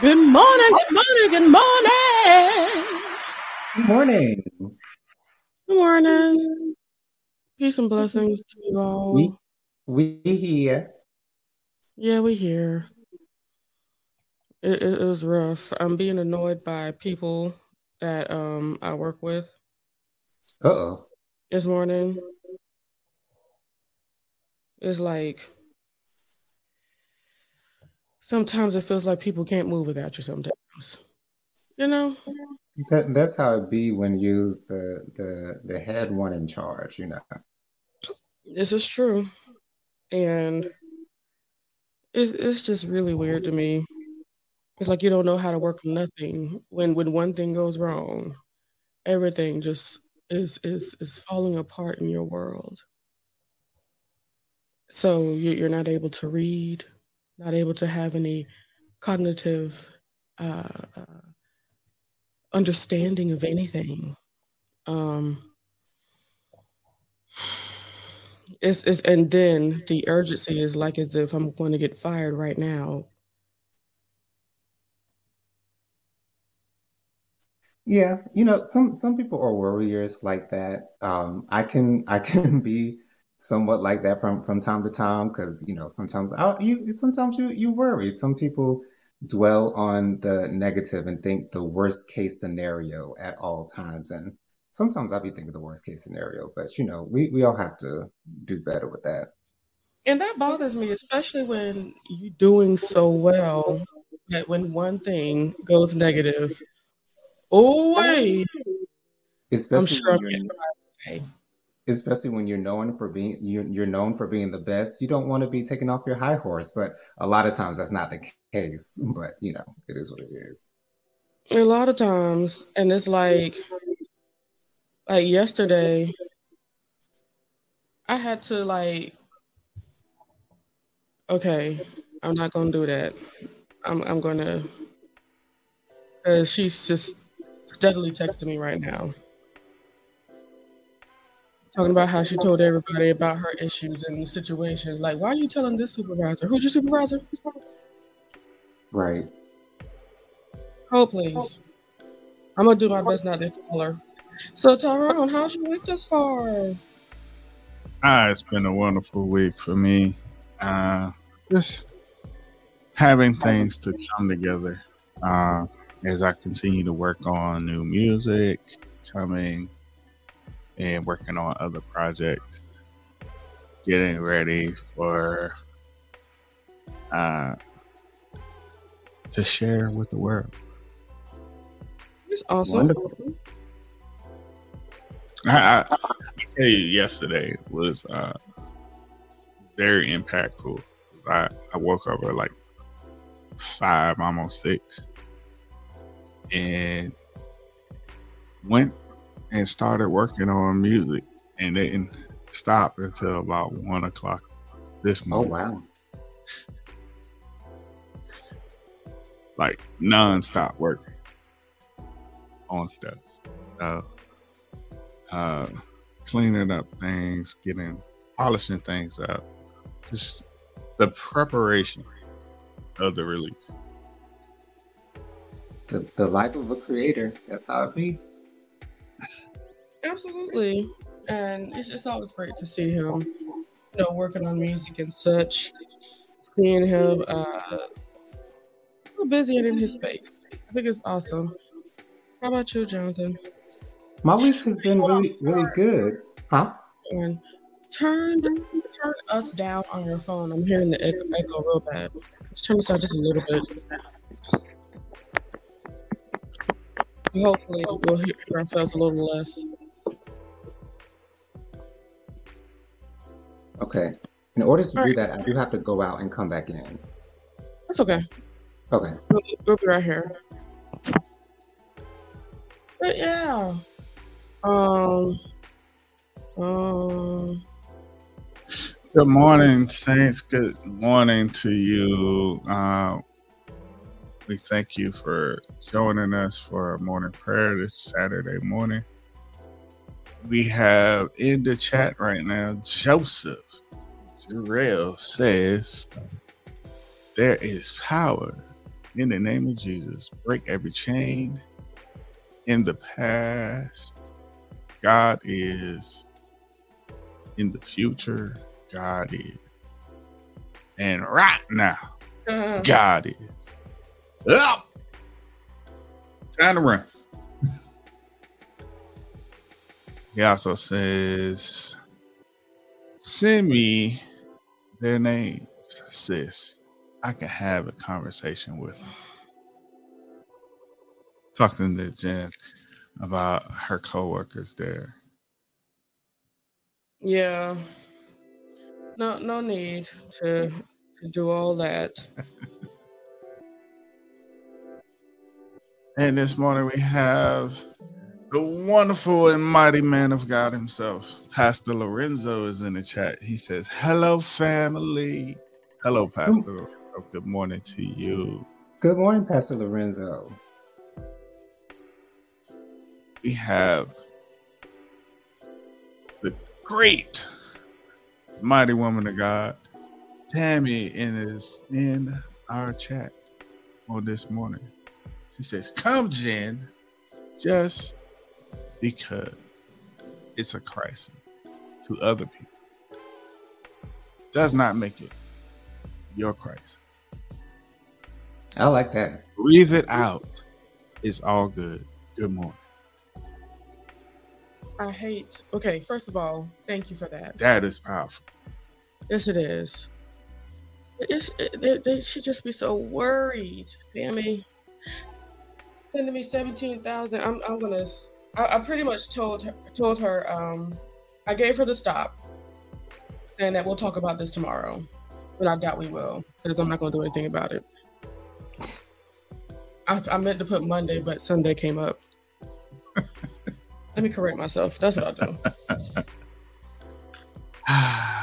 Good morning, good morning, good morning. Good morning. Good morning. Peace and blessings to you all. We we here. Yeah, we here. It, it, it was rough. I'm being annoyed by people that um I work with Uh oh. this morning. It's like sometimes it feels like people can't move without you sometimes. You know? That that's how it be when you use the the the head one in charge, you know. This is true. And it's it's just really weird to me. It's like you don't know how to work nothing. When when one thing goes wrong, everything just is is is falling apart in your world. So you- you're not able to read, not able to have any cognitive uh, understanding of anything. Um, it's, it's and then the urgency is like as if I'm going to get fired right now. Yeah, you know, some some people are worriers like that. Um, I can I can be somewhat like that from from time to time because you know sometimes I you sometimes you you worry. Some people dwell on the negative and think the worst case scenario at all times, and sometimes I'll be thinking the worst case scenario. But you know, we we all have to do better with that. And that bothers me, especially when you're doing so well that when one thing goes negative, oh wait, I'm Especially sure when you're getting fired today. Especially when you're known for being you, you're known for being the best. You don't want to be taken off your high horse, but a lot of times that's not the case. But you know, it is what it is. A lot of times, and it's like like yesterday, I had to like, okay, I'm not gonna do that. I'm I'm gonna because she's just steadily texting me right now, talking about how she told everybody about her issues and the situation. Like, why are you telling this supervisor? Who's your supervisor? Right. Oh, please. I'm gonna do my best not to call her. So Tyrone, how's your week thus far? Ah, it's been a wonderful week for me. Uh, just having things to come together uh, as I continue to work on new music, coming and working on other projects, getting ready for uh, to share with the world. It's awesome. Wonderful. I, I, I tell you, yesterday was uh, very impactful. I, I woke up at like five, almost six, and went and started working on music, and didn't stop until about one o'clock this morning. Oh morning, wow. like non-stop working on stuff. So, uh, cleaning up things, getting polishing things up, just the preparation of the release. The the life of a creator. That's how it be. Absolutely. And it's, it's always great to see him, you know, working on music and such. Seeing him uh little busy and in his space. I think it's awesome. How about you, Jonathan? My week has been really really good. Huh? And turn turn us down on your phone. I'm hearing the echo, echo real bad. Let's turn this down just a little bit. Hopefully, we'll hear ourselves a little less. Okay. In order to All do right, that, I do have to go out and come back in. that's okay. Okay. We'll, we'll be right here. But yeah, um, um, Good morning, Saints. Good morning to you. Uh, we thank you for joining us for our morning prayer this Saturday morning. We have in the chat right now, Joseph Jarrell says, There is power in the name of Jesus. Break every chain in the past. God is in the future. God is. And right now, Uh, God is. Up! Time to run. He also says, send me their names, sis. I can have a conversation with them. Talking to Jen about her coworkers there. yeah. No, no need to to do all that. And this morning we have the wonderful and mighty man of God himself, Pastor Lorenzo, is in the chat. He says, Hello, family. Hello, Pastor. Lorenzo. Good morning to you. Good morning, Pastor Lorenzo. We have the great, mighty woman of God, Tammy, in is in our chat on this morning. She says, Come, Jen, just because it's a crisis to other people does not make it your crisis. I like that. Breathe it out. It's all good. Good morning. I hate. Okay, first of all, thank you for that. That is powerful. Yes, it is. It's, it, they, they should just be so worried. Tammy, sending me seventeen thousand. I'm I'm gonna. s- I, I pretty much told her told her. Um, I gave her the stop, saying that we'll talk about this tomorrow, but I doubt we will because I'm not gonna do anything about it. I, I meant to put Monday, but Sunday came up. Let me correct myself. That's what I'll do.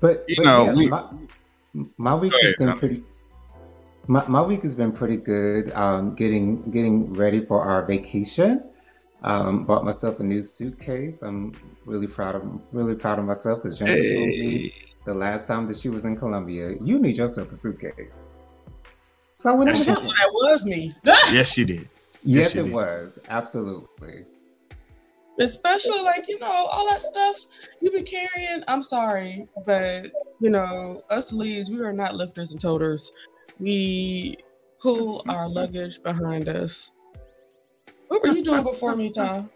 But, You know, yeah, we- my, my week Go has been Tom. pretty. My, my week has been pretty good. Um, getting getting ready for our vacation. Um, bought myself a new suitcase. I'm really proud of really proud of myself because Jennifer told me the last time that she was in Colombia, you need yourself a suitcase. So when I went Yes, and got one. that was me. yes, you did. Yes, you it did. was absolutely. especially like you know all that stuff you be carrying i'm sorry but you know us leads we are not lifters and toters we pull our luggage behind us what were you doing before me tom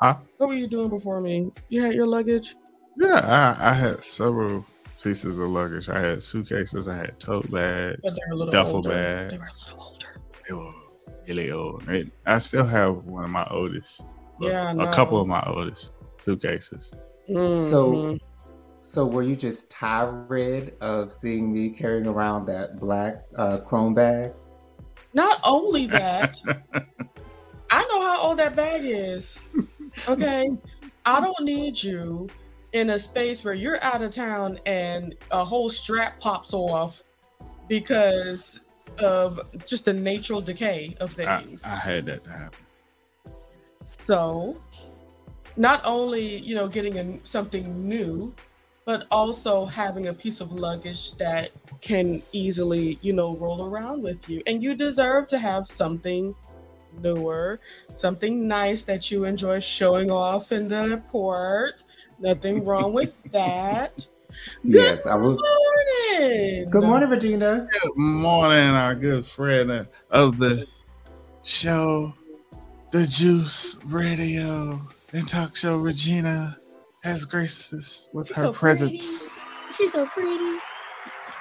Huh? what were you doing before me you had your luggage Yeah, I, I had several pieces of luggage. I had suitcases. I had tote bags. but they're a little Duffel older bag. they were a little older They were really old. And I still have one of my oldest. well, Yeah, I a couple of my oldest suitcases. So- Mhm. So were you just tired of seeing me carrying around that black uh, chrome bag? not only that I know how old that bag is. Okay. I don't need you in a space where you're out of town and a whole strap pops off because of just the natural decay of things. I had that happen. So, not only you know getting a, something new, but also having a piece of luggage that can easily you know roll around with you, and you deserve to have something newer, something nice that you enjoy showing off in the airport. Nothing wrong with that. Yes, I was. Good morning. Good morning, Regina. Good morning, our good friend of the show, The Juice Radio and Talk Show, Regina, has graced us with She's her so presence. She's so pretty.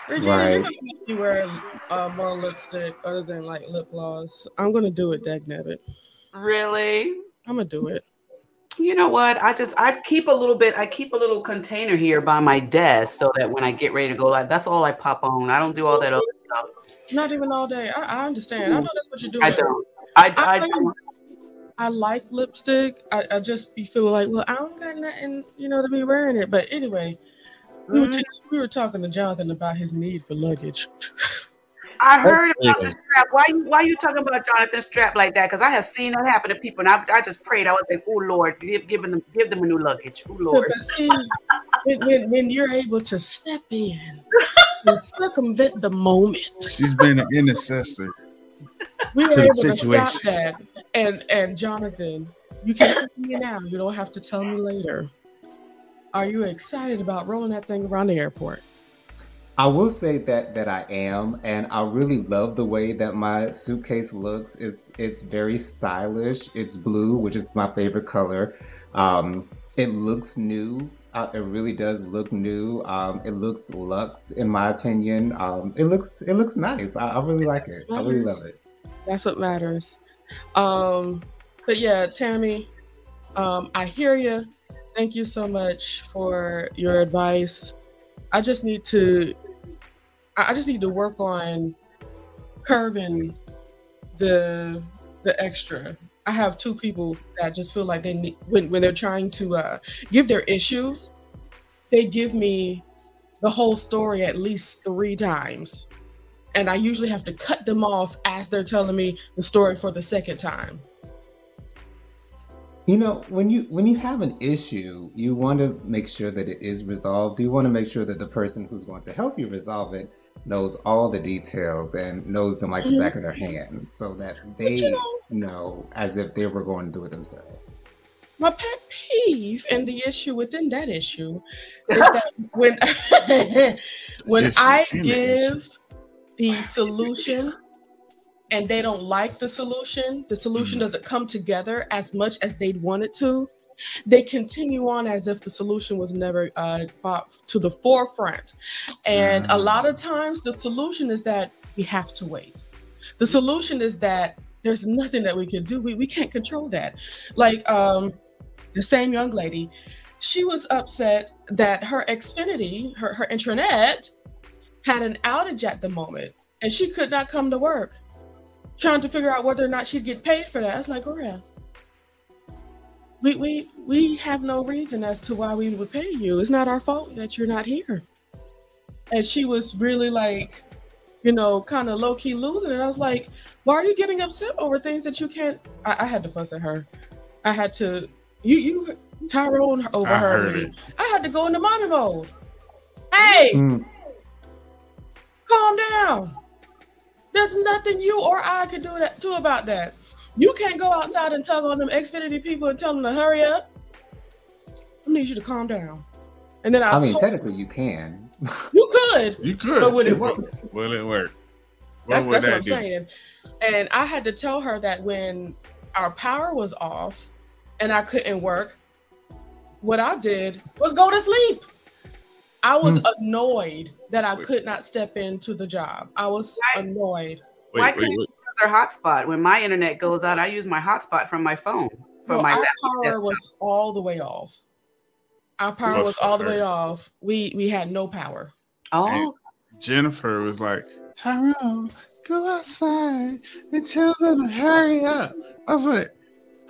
Regina, Right. you're gonna make me wear uh, more lipstick other than like lip gloss. I'm gonna do it, Dagnabbit. Really? I'm gonna do it. You know what? I just I keep a little bit. I keep a little container here by my desk so that when I get ready to go live, that's all I pop on. I don't do all that other stuff. Not even all day. I, I understand. I know that's what you're doing. I don't. I, I, I- don't. I like lipstick. I, I just be feeling like, well, I don't got nothing, you know, to be wearing it. But anyway, we, were Mhm. just- we were talking to Jonathan about his need for luggage. I heard about the strap. Why you why you talking about Jonathan strap like that? Because I have seen that happen to people, and I, I just prayed. I was like, oh Lord, give, give them give them a new luggage. Oh Lord. but see, when, when, when you're able to step in and circumvent the moment. She's been an intercessor. We were To the able to stop that. And and Jonathan, you can tell me now. You don't have to tell me later. Are you excited about rolling that thing around the airport? I will say that that I am, and I really love the way that my suitcase looks. It's it's very stylish. It's blue, which is my favorite color. Um, it looks new. Uh, it really does look new. Um, it looks luxe, in my opinion. Um, it looks it looks nice. I, I really like it. I really love it. That's what matters. Um, but yeah, Tammy, um, I hear you. Thank you so much for your advice. I just need to, I just need to work on curving the the extra. I have two people that just feel like they need when when they're trying to uh, give their issues, they give me the whole story at least three times and I usually have to cut them off as they're telling me the story for the second time. You know, when you when you have an issue, you want to make sure that it is resolved. You want to make sure that the person who's going to help you resolve it knows all the details and knows them like the Mhm. back of their hand, so that they you know, know as if they were going to do it themselves. my pet peeve and the issue within that issue is that when when Issue I in the issue. give the solution and they don't like the solution, the solution Mhm. doesn't come together as much as they'd want it to. They continue on as if the solution was never uh, brought to the forefront. And a lot of times, the solution is that we have to wait. The solution is that there's nothing that we can do. We, we can't control that. Like um, the same young lady, she was upset that her Xfinity, her, her intranet, had an outage at the moment and she could not come to work. Trying to figure out whether or not she'd get paid for that. I was like, Gloria, we, we, we have no reason as to why we would pay you. It's not our fault that you're not here. And she was really like, you know, kind of low key losing it. I was like, why are you getting upset over things that you can't? I, I had to fuss at her. I had to, you, you, Tyrone I overheard heard me. it. I had to go into mommy mode. Hey, Mm, calm down. There's nothing you or I could do that do about that. You can't go outside and tug on them Xfinity people and tell them to hurry up. I need you to calm down. And then I, I mean, technically, you can. you could, You could. but would it work? Will it work? What That's, would that's what I'm do? saying. And I had to tell her that when our power was off and I couldn't work, what I did was go to sleep. I was Hmm. annoyed that I Wait. could not step into the job. I was Right. annoyed. Wait, Why couldn't wait. you use our hotspot? When my internet goes out, I use my hotspot from my phone for No, my our laptop. power desktop. was all the way off. Our power Good was for all the way off. We we had no power. Oh, Jennifer was like, Tyrone, go outside and tell them to hurry up. I was like,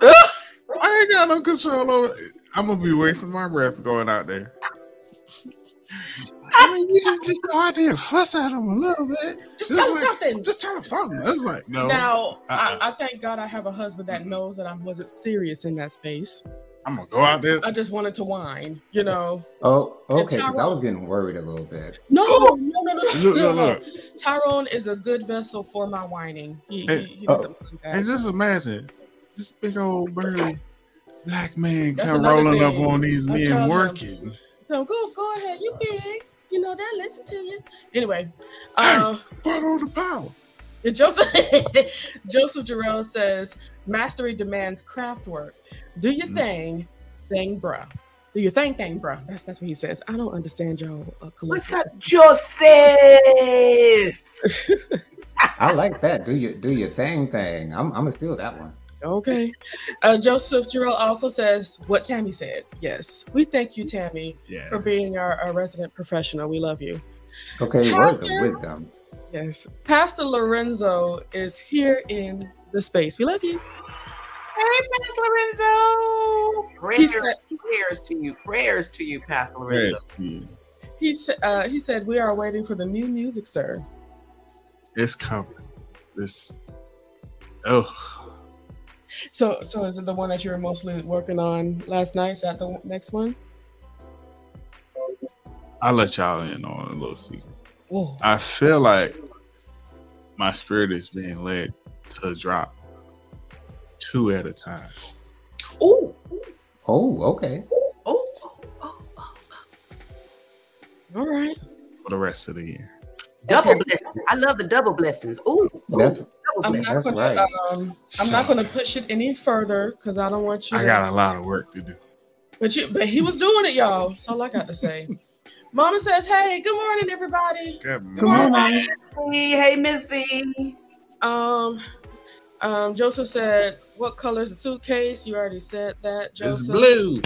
I ain't got no control over I'm gonna be wasting my breath going out there. I mean, you can just go out there and fuss at them a little bit. Just It's tell them like- something. Just tell them something. I was like, no, now, Uh-uh. I, I thank God I have a husband that mm-hmm. knows that I wasn't serious in that space. I'm gonna go out there. I just wanted to whine, you know. Oh, okay, because I was getting worried a little bit. No, no, no, no, no, Look, no, look, no. look. Tyrone is a good vessel for my whining. He, Hey, he, he oh. doesn't mind that. And just imagine this big old burly black man That's come another rolling up on these I men tell them. working. So go, go ahead. You big. You know that. Listen to you. Anyway, uh, Put on the power. Joseph Joseph Jarrell says mastery demands craft work. Do your Mhm. thing, thing, bruh. Do your thing, thing, bruh. That's that's what he says. I don't understand y'all. Uh, what's colloquial. up, Joseph? I like that. Do your do your thing thing. I'm I'm gonna steal that one. Okay. Uh, Joseph Jarrell also says what Tammy said. Yes, we thank you, Tammy, Yeah. for being our, our resident professional. We love you. Okay, words of wisdom. Yes, Pastor Lorenzo is here in the space. We love you. Hey, Pastor Lorenzo. He Prayers, said, prayers to you. Prayers to you, Pastor Lorenzo. Yes, to you. he uh, he said, we are waiting for the new music, sir. It's coming. This. Oh, So, so is it the one that you were mostly working on last night? Is that the next one? I'll let y'all in on a little secret. Oh, I feel like my spirit is being led to drop two at a time. Ooh, Oh, okay. oh, oh, oh, oh. all right. for the rest of the year. Double Okay. blessings. I love the double blessings. Ooh, ooh, That's double I'm not That's gonna. right. Um, I'm not gonna push it any further because I don't want you. I to- got a lot of work to do. But you, but he was doing it, y'all. That's all I got to say. Mama says, "Hey, good morning, everybody." Good Good morning. morning. Hey, hey, Missy. Um, um, Joseph said, "What color is the suitcase?" You already said that, Joseph. It's blue.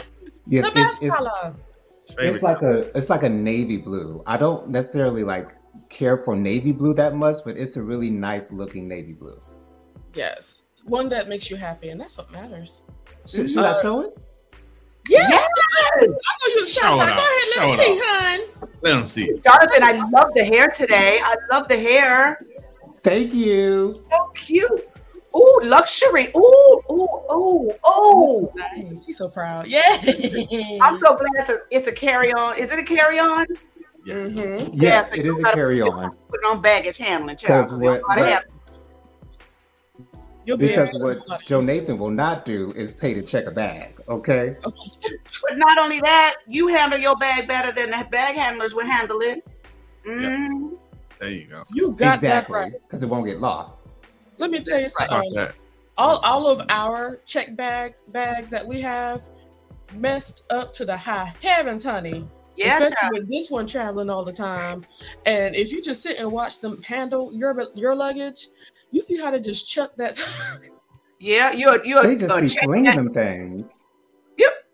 Yes, The it's, best it's, color. It's it's like a it's like a navy blue. I don't necessarily like care for navy blue that much, but it's a really nice looking navy blue. Yes, one that makes you happy, and that's what matters. Should, should I Uh, show it? Yes, Yes. I know you was Show it about. Go ahead, Show let me it see, hun. Let them see. Jonathan, I love the hair today. I love the hair. Thank you. So cute. Ooh, luxury. Ooh, ooh, ooh, ooh. Nice. He's so proud. Yeah. I'm so glad it's a, it's a carry on. Is it a carry on? Hmm Yes, so it you is a carry on. Put it on baggage handling, child. 'Cause We what- know how to what- have- You'll be Because what Joe Nathan will not do is pay to check a bag. Okay. But not only that, you handle your bag better than the bag handlers will handle it. Mm. There you go. You got exactly. that right. Because it won't get lost. Let me tell you something. about that? all all of our check bag bags that we have messed up to the high heavens, honey. Yeah, Especially child. with this one traveling all the time. And if you just sit and watch them handle your your luggage, you see how they just chuck that. Yeah, you're you're They just a be check flinging in, them things.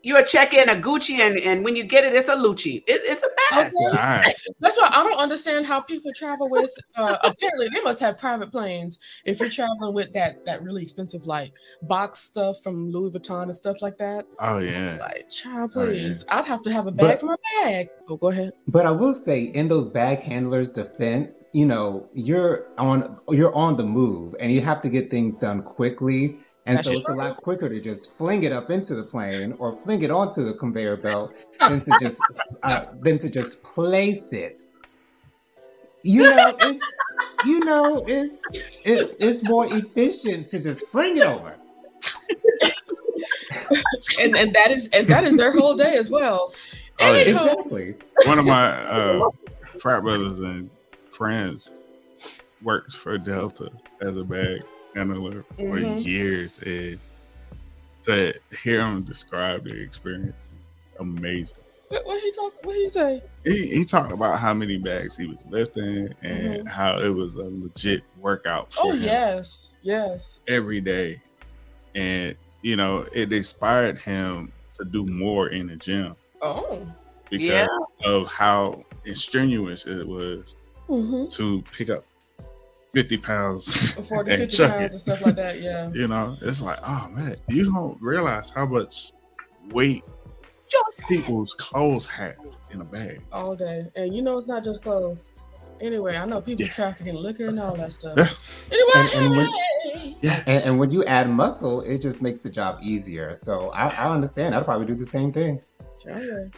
You you're check in a Gucci and, and when you get it, it's a Lucci. It, it's a mess. Okay. All right. That's why I don't understand how people travel with. Uh, apparently, they must have private planes if you're traveling with that that really expensive like box stuff from Louis Vuitton and stuff like that. Oh yeah. Like, child, Oh, yeah. please, I'd have to have a bag But- for my bag. Oh, go ahead. But I will say, in those bag handlers' defense, you know, you're on you're on the move, and you have to get things done quickly. And That's so it's a lot quicker to just fling it up into the plane or fling it onto the conveyor belt than to just uh, than to just place it. You know, it's you know, it's it, it's more efficient to just fling it over. and and that is and that is their whole day as well. Oh, yeah. Exactly. One of my uh, frat brothers and friends works for Delta as a bag handler for Mhm. years, and to hear him describe the experience, amazing. what, what he talk? What he say? He, he talked about how many bags he was lifting and how it was a legit workout for Oh him yes, yes. every day, and you know it inspired him to do more in the gym Oh, because Yeah. of how strenuous it was mm-hmm. to pick up 50 pounds 40, and 50 chuck pounds it. and stuff like that. Yeah. You know, it's like, oh man, you don't realize how much weight Just people's clothes have in a bag. all day. And you know it's not just clothes. Anyway, I know people Yeah. trafficking liquor and all that stuff. Yeah. Anyway, And- and when- Yeah. And, and when you add muscle, it just makes the job easier. So I, I understand. I'd probably do the same thing. Sure.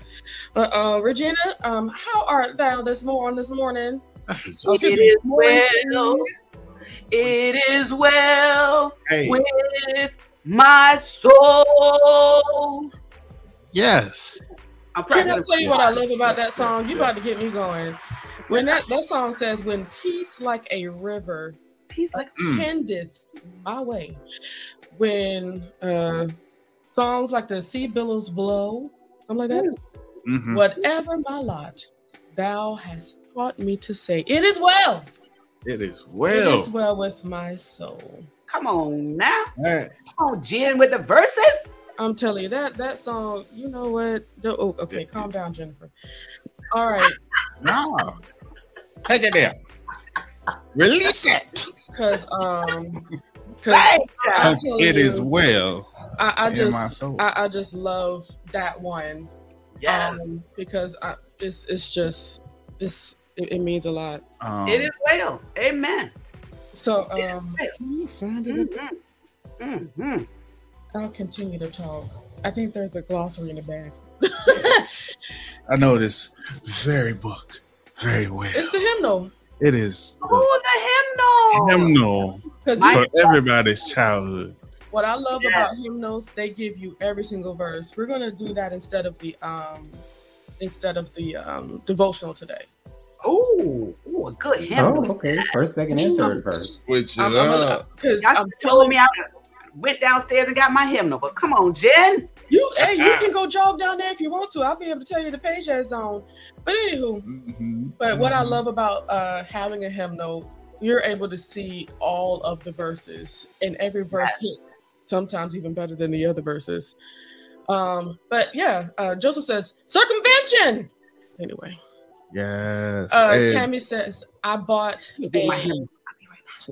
But uh, Regina, um, how art thou this morning? This morning, That's what's up. It is well. It is well Hey, with my soul. yes. I'm Can I tell you what I love about that song? You about to get me going. When that, that song says, "When peace like a river peace like, Mm. tendeth my way," when uh, songs like the sea billows blow, something like that. Mhm. Whatever my lot, thou hast taught me to say, "It is well. It is well. is well with my soul." come on now. That- Come on, Jen, with the verses. I'm telling you that that song. You know what? The, oh, okay, calm down, Jennifer. All right, no. Take it there. Release it. because um, Say, because child. tell It is well. I, I just. I, I just love that one Yeah. um, because I, it's it's just it's it, it means a lot. Um, it is well. Amen. So um, can you find it? Mhm. Mhm. I'll continue to talk. I think there's a glossary in the back. I know this very book very well. It's the hymnal. It is Oh, the hymnal. hymnal Because for everybody's childhood. what I love Yes. about hymnals, they give you every single verse. We're gonna do that instead of the um instead of the um devotional today. Ooh, ooh, a good hymnal. Oh, okay. First, second, and third verse. Switch it I'm, up. because Y'all I'm should told me I went downstairs and got my hymnal. But come on, Jen. you hey, you can go jog down there if you want to. I'll be able to tell you the page that's on. But anywho, Mhm. But what I Mhm. love about uh, having a hymnal, you're able to see all of the verses, and every verse hit sometimes even better than the other verses. Um, but yeah, uh, Joseph says circumvention. Anyway, Yes. uh, Hey, Tammy says I bought Let my a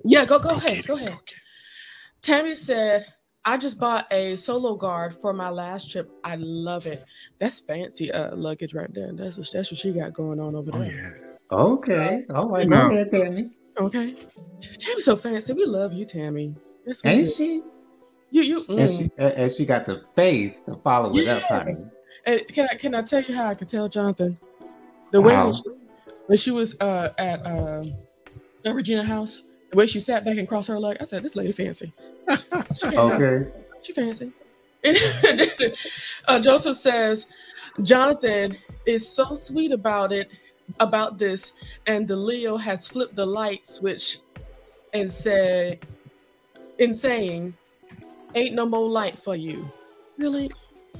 yeah. Go go go ahead. Go ahead. go. Tammy said. I just bought a Solgaard for my last trip. I love it. That's fancy uh, luggage right there. That's what, that's what she got going on over there. Oh there. yeah. Okay. All right. No. Go ahead, Tammy. Okay. Tammy's so fancy. We love you, Tammy. That's Ain't you- she? You you And mm. she and she got the face to follow it up, honey. And can I can I tell you how I could tell Jonathan? The way How? when she, was uh, at um, at Regina House, the way she sat back and crossed her leg, I said, "This lady fancy." She. Okay. she fancy. Uh, Joseph says, Jonathan is so sweet about it, about this, and the Leo has flipped the light switch and said, in saying, "Ain't no more light for you." Really?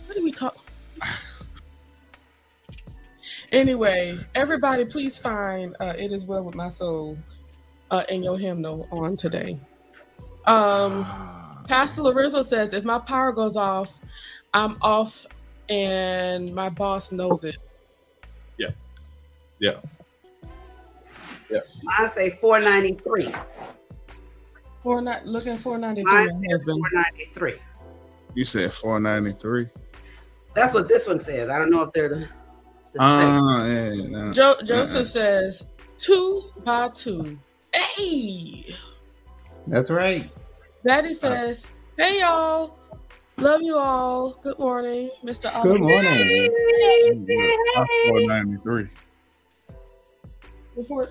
What do we talk? Anyway, everybody, please find uh, "It Is Well with My Soul" uh, in your hymnal on today. Um, Ah, Pastor Lorenzo says, if my power goes off, I'm off and my boss knows it. Yeah, yeah, yeah. I say 493. We're not looking for 93, Mine my says husband. 493. you said four ninety three. That's what this one says. I don't know if they're the. Ah, yeah, yeah. Jo- Joseph says, two by two. Hey! That's right. Daddy says, hey, y'all. Love you all. Good morning, Mr. Good morning. Four ninety three. Before,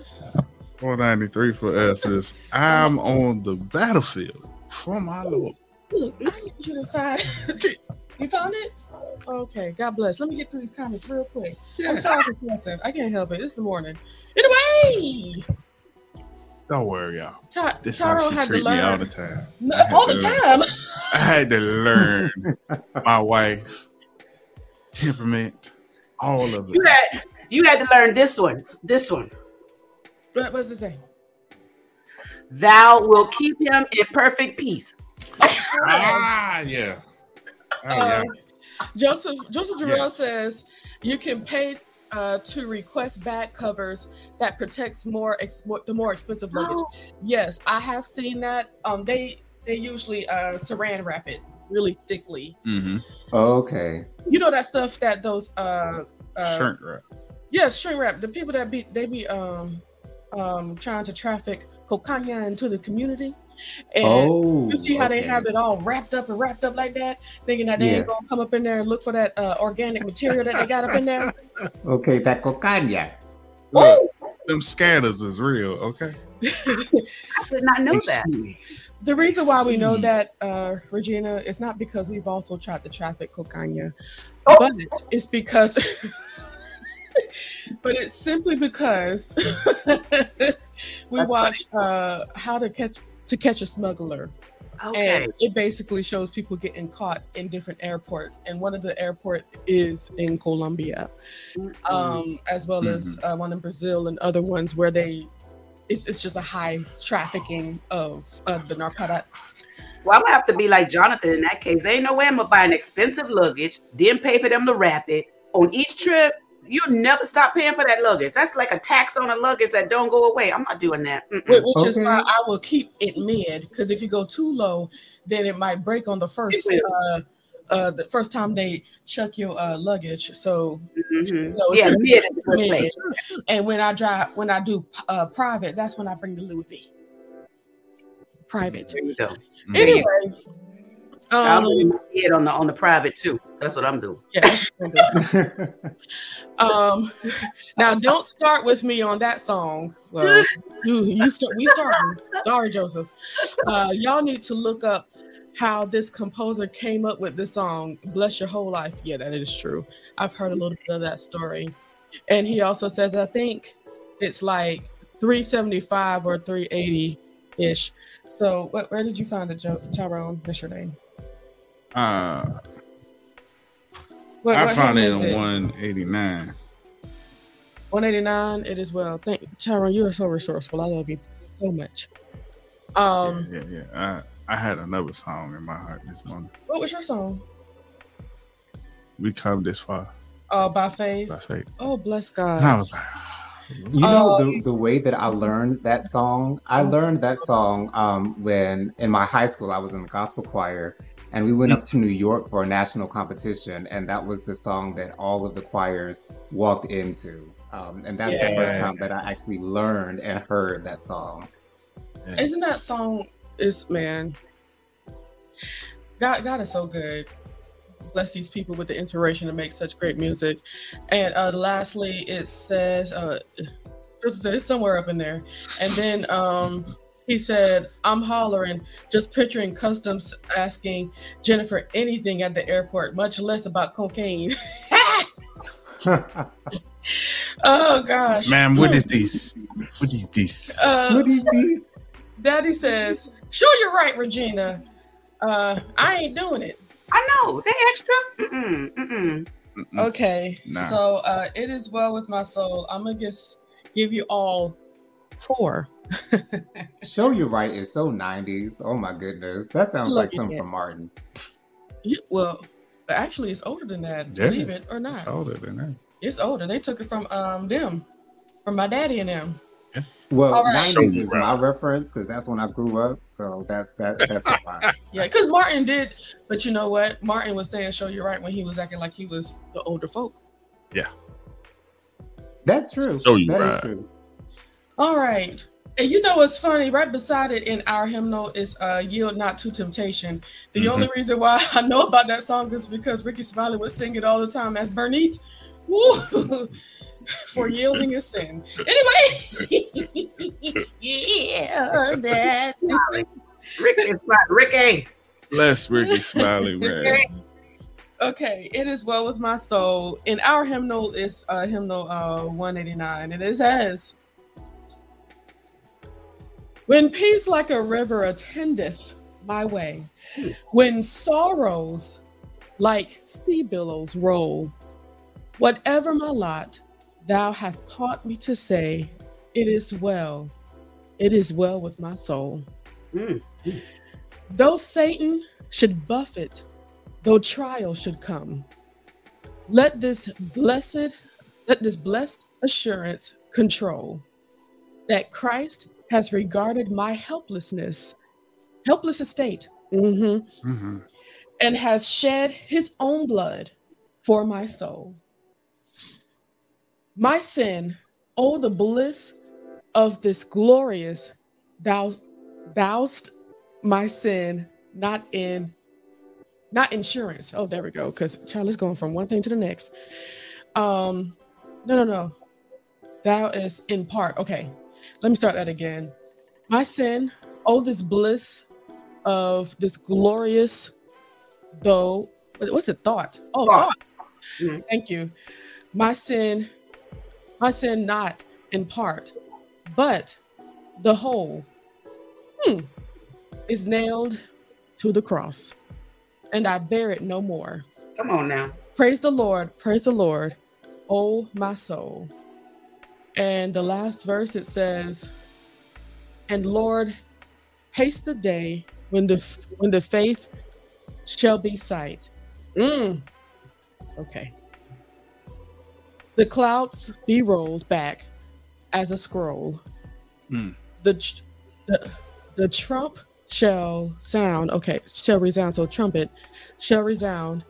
493 for us is I'm on the battlefield for my Lord. look, I need you to find. you found it? Okay, God bless. Let me get through these comments real quick. I'm sorry for cussing. I can't help it. It's the morning. Anyway, Don't worry, y'all. Ty- This how Tyrone she treat me all the time. No, all the to- time. I had to learn my wife, temperament, all of You it. had you had to learn this one. This one. What was does it say? Thou will keep him in perfect peace. Ah, yeah. Oh, yeah. Uh, Joseph Joseph Jarrell Yes. says you can pay uh, to request back covers that protects more, ex- the more expensive luggage. Yes, I have seen that. Um, they they usually uh, saran wrap it really thickly. Mm-hmm. Okay. You know that stuff that those uh, uh Shrink wrap. Yes, shrink wrap. The people that be they be um um trying to traffic cocaine into the community. And oh. you see how they have it all wrapped up and wrapped up like that, thinking that they Yeah. ain't gonna come up in there and look for that uh, organic material that they got up in there. Okay, that cocaña. Look, them scanners is real, okay? I did not know that. The reason why we know that, uh, Regina, is not because we've also tried to traffic cocaine, Oh. but it's because, but it's simply because we watch uh, how to catch to catch a smuggler, Okay. and it basically shows people getting caught in different airports, and one of the airport is in Colombia, Mm-hmm. um, as well as uh, one in Brazil and other ones where they. It's, it's just a high trafficking of uh, the narcotics. Well, I'm gonna have to be like Jonathan in that case. There ain't no way I'm gonna buy an expensive luggage, then pay for them to wrap it on each trip. You never stop paying for that luggage. That's like a tax on a luggage that don't go away. I'm not doing that. Mm-mm. Wh- which is Okay. why I will keep it mid because if you go too low, then it might break on the first uh, uh, the first time they check your uh, luggage. So Mhm. No, it's Yeah, gonna mid is a good mid. and when I drive when I do uh, private, that's when I bring the Louis V. Private. There Anyway, I'm Um, moving my head on the on the private too. That's what I'm doing. yeah. that's what. Um, now don't start with me on that song. Well, you you start. We started. Sorry, Joseph. Uh, y'all need to look up how this composer came up with this song. Bless your whole life. Yeah, that is true. I've heard a little bit of that story, and he also says I think it's like 375 or 380 ish. So, where, where did you find the Jo- Tyrone? What's your name? Uh, What, I found it it is in 189. 189 it is well thank you. Tyrone you are so resourceful i love you so much um yeah, yeah, yeah. I, I had another song in my heart this morning. what was your song We come this far uh by faith by faith. oh bless And I god was like, You know Oh. the the way that I learned that song. I learned that song um, when in my high school I was in the gospel choir, and we went up to New York for a national competition, and that was the song that all of the choirs walked into. Um, and that's the first time that I actually learned and heard that song. isn't that song is man. God god is so good. Bless these people with the inspiration to make such great music. And uh lastly it says uh it's somewhere up in there. And then um he said i'm hollering just picturing customs asking jennifer anything at the airport much less about cocaine oh gosh Man, what is this? What is this? uh, what is this? Daddy says, "Sure, you're right, Regina. Uh, I ain't doing it." I know they extra. Mm-mm, mm-mm. Mm-mm. Okay, Nah. so uh, it is well with my soul. I'm gonna just give you all four. Show You Right is so 90s. Oh my goodness. That sounds Look like something that. from Martin. Yeah, well, actually, it's older than that. Yeah, believe it or not. It's older than that. it's older. They took it from um them, from my daddy and them. Well, All right. 90s Show is Right. my reference because that's when I grew up. So that's that. That's a lot. Yeah, because Martin did, but you know what? Martin was saying "show you right" when he was acting like he was the older folk. Yeah, that's true. Show You That is Right. true. All right. And you know what's funny? Right beside it in our hymnal is uh, Yield Not to Temptation. The Mhm. only reason why I know about that song is because Rickey Smiley would sing it all the time as Bernice. Woo! For yielding is sin. Anyway, yeah, that. Rick is not Ricky. Bless Rickey Smiley, man. Okay, it is well with my soul. In our hymnal is uh, hymnal uh, 189, and it says, When peace like a river attendeth my way, when sorrows like sea billows roll, whatever my lot, thou hast taught me to say, It is well, it is well with my soul. Mm. Though Satan should buffet, though trial should come, let this blessed, let this blessed assurance control that Christ has regarded my helplessness, helpless estate, mhm, Mhm. and has shed his own blood for my soul. My sin, oh, the bliss of this glorious, thou, thou'st my sin not in not insurance. Oh, there we go. Because child is going from one thing to the next. Um, no, no, no. Thou is in part. Okay, let me start that again. My sin, oh, this bliss of this glorious, though. what- What's it? Thought. Oh, Thought. thought. Mhm. Thank you. My sin, my sin, not in part, but the whole. Hmm, is nailed to the cross, and I bear it no more. Come on now. Praise the Lord, praise the Lord, oh my soul. And the last verse it says, And Lord, haste the day when the when the faith shall be sight. Mm. Okay. The clouds be rolled back as a scroll. Mm. The, the the trump shall sound. Okay, shall resound. So trumpet shall resound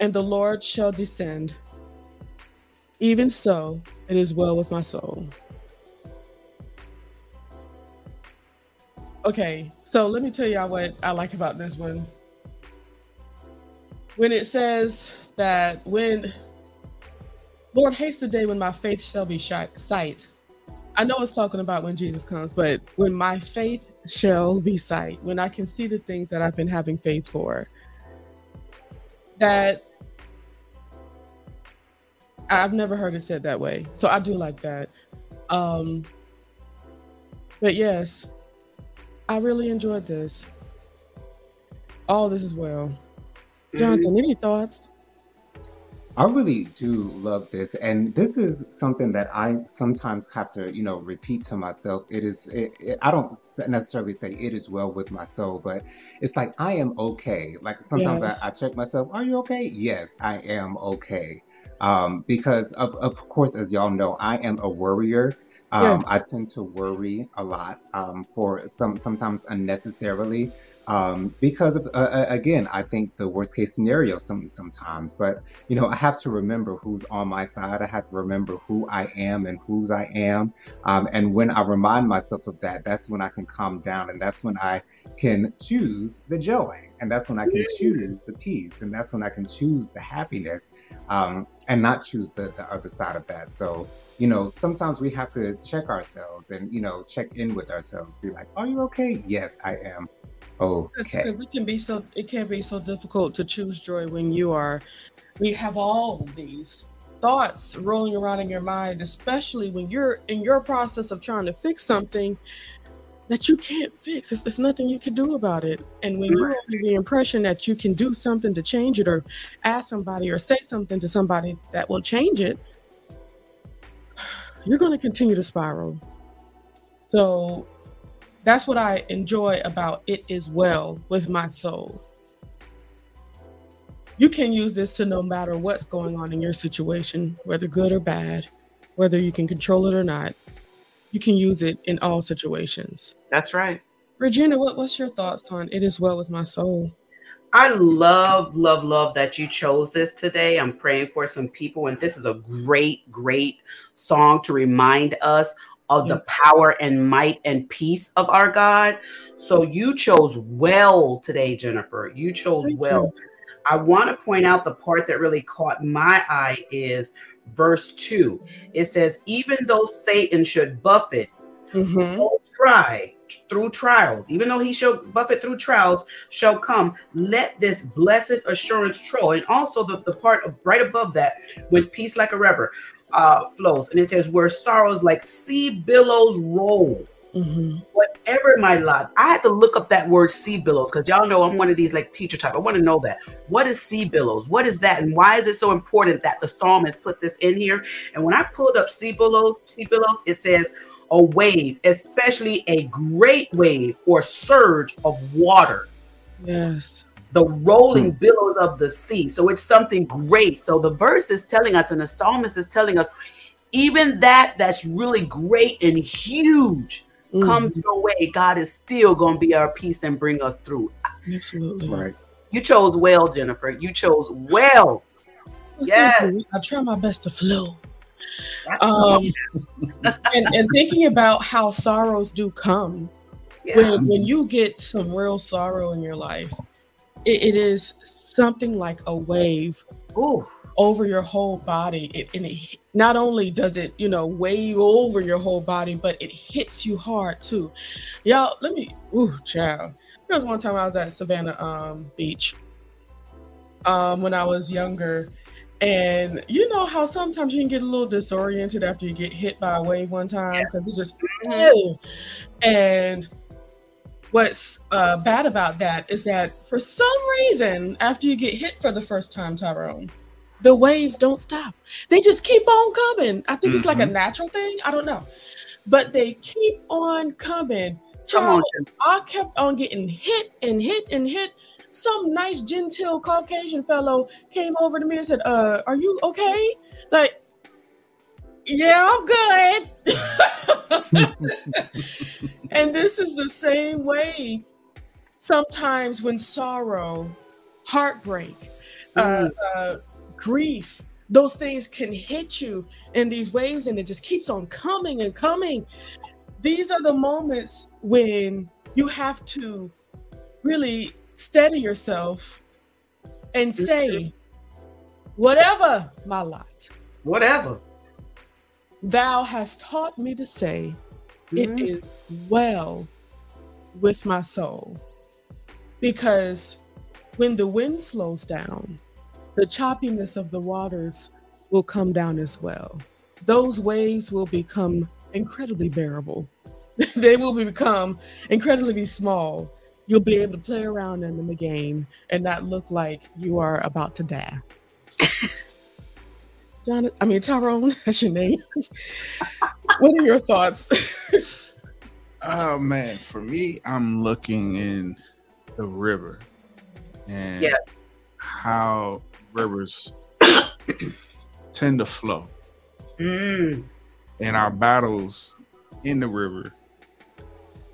and the Lord shall descend. Even so, it is well with my soul. Okay, so let me tell y'all what I like about this one. when it says that when Lord hates the day when my faith shall be sight. I know it's talking about when Jesus comes, but when my faith shall be sight, when I can see the things that I've been having faith for, that I've never heard it said that way. So I do like that. Um, but yes, I really enjoyed this. All this as well. Jonathan, mm-hmm. any thoughts? I really do love this, and this is something that I sometimes have to, you know, repeat to myself. It is, it, it, I don't necessarily say it is well with my soul, but it's like I am okay. Like sometimes yes. I, I, check myself, "Are you okay?" Yes, I am okay, um, because of, of course, as y'all know, I am a worrier. Um, I tend to worry a lot um, for some sometimes unnecessarily um, because of, uh, uh, again, I think the worst case scenario some, sometimes. But you know, I have to remember who's on my side. I have to remember who I am and whose I am. Um, and when I remind myself of that, that's when I can calm down, and that's when I can choose the joy, and that's when I can choose the peace, and that's when I can choose the happiness, um, and not choose the, the other side of that. So you know, sometimes we have to check ourselves and, you know, check in with ourselves, be like, are you okay? Yes, I am. Okay. Because it can be so it can be so difficult to choose joy when you are we have all these thoughts rolling around in your mind, especially when you're in your process of trying to fix something that you can't fix. It's, it's nothing you can do about it. And when you're under the impression that you can do something to change it or ask somebody or say something to somebody that will change it, you're going to continue to spiral. So that's what I enjoy about it as well with my soul. You can use this to no matter what's going on in your situation, whether good or bad, whether you can control it or not. You can use it in all situations. That's right. Regina, what, what's your thoughts on It Is Well With My Soul? I love, love, love that you chose this today. I'm praying for some people, and this is a great, great song to remind us of the power and might and peace of our God. So you chose well today, Jennifer. You chose Thank well. You. I want to point out the part that really caught my eye is verse 2. It says, Even though Satan should buffet, mm-hmm. try through trials, even though he shall buffet through trials, shall come. Let this blessed assurance troll. And also the, the part of, right above that, with peace like a river uh, flows. And it says, where sorrows like sea billows roll. Mm-hmm. Whatever my lot, I had to look up that word sea billows because y'all know I'm one of these like teacher type. I want to know that. What is sea billows? What is that? And why is it so important that the psalmist put this in here? And when I pulled up sea billows, sea billows, it says a wave, especially a great wave or surge of water. Yes the rolling hmm. billows of the sea. So it's something great. So the verse is telling us, and the psalmist is telling us, even that that's really great and huge mm. comes your way. God is still going to be our peace and bring us through. Absolutely. Right. You chose well, Jennifer. You chose well. Yes. I try my best to flow. Um, and, and thinking about how sorrows do come. Yeah. When, when you get some real sorrow in your life, it, it is something like a wave Ooh. over your whole body. It, and it, not only does it, you know, wave over your whole body, but it hits you hard too. Y'all, let me, ooh, child. There was one time I was at Savannah um, Beach um, when I was younger. And you know how sometimes you can get a little disoriented after you get hit by a wave one time because it just, mm-hmm. and what's uh, bad about that is that for some reason, after you get hit for the first time, Tyrone, the waves don't stop. They just keep on coming. I think mm-hmm. it's like a mm-hmm. natural thing. I don't know. But they keep on coming. Child, I kept on getting hit and hit and hit. Some nice, genteel Caucasian fellow came over to me and said, uh, are you okay? Like, yeah, I'm good. and this is the same way sometimes when sorrow, heartbreak, uh, mm. uh, grief, those things can hit you in these waves and it just keeps on coming and coming. These are the moments when you have to really steady yourself and say, Whatever my lot, Whatever. thou hast taught me to say, It Mhm. is well with my soul. Because when the wind slows down, the choppiness of the waters will come down as well. Those waves will become incredibly bearable. they will become incredibly small. You'll be able to play around in them again and not look like you are about to die. John, I mean Tyrone, that's your name. what are your thoughts? Oh man, for me, I'm looking in the river and Yeah. how rivers tend to flow. Mm. in our battles in the river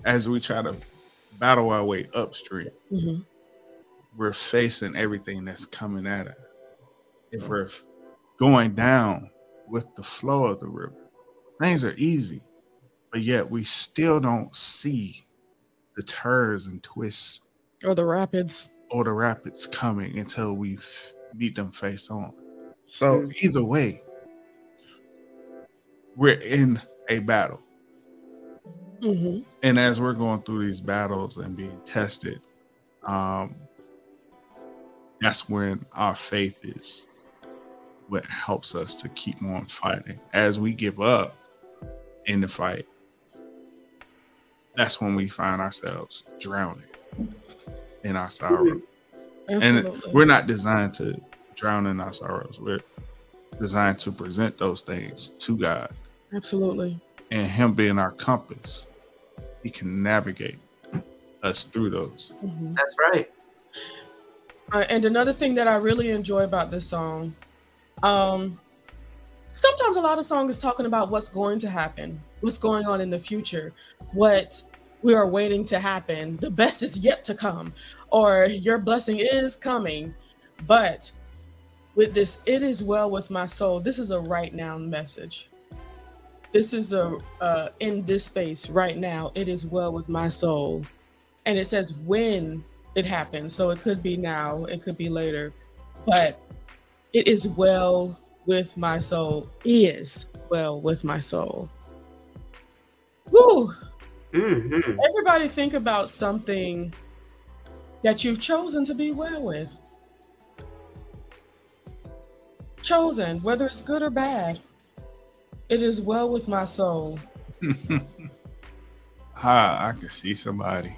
as we try to battle our way upstream Mhm. we're facing everything that's coming at us if we're going down with the flow of the river things are easy but yet we still don't see the turns and twists Or the rapids. or the rapids coming until we meet them face on. So either way, we're in a battle. Hmm And as we're going through these battles and being tested, um, that's when our faith is what helps us to keep on fighting. As we give up in the fight, that's when we find ourselves drowning in our sorrow. And we're not designed to drown in our sorrows. We're designed to present those things to God. Absolutely. And Him being our compass, He can navigate us through those. Mhm. That's right. Uh, and another thing that I really enjoy about this song, um, sometimes a lot of song is talking about what's going to happen, what's going on in the future, what we are waiting to happen. The best is yet to come, or your blessing is coming. But with this, it is well with my soul. This is a right now message. This is a uh, in this space right now. It is well with my soul, and it says when it happens. So it could be now, it could be later, but it is well with my soul. Is well with my soul. Woo! hmm Everybody think about something that you've chosen to be well with. Chosen, whether it's good or bad. It is well with my soul. Ah, I can see somebody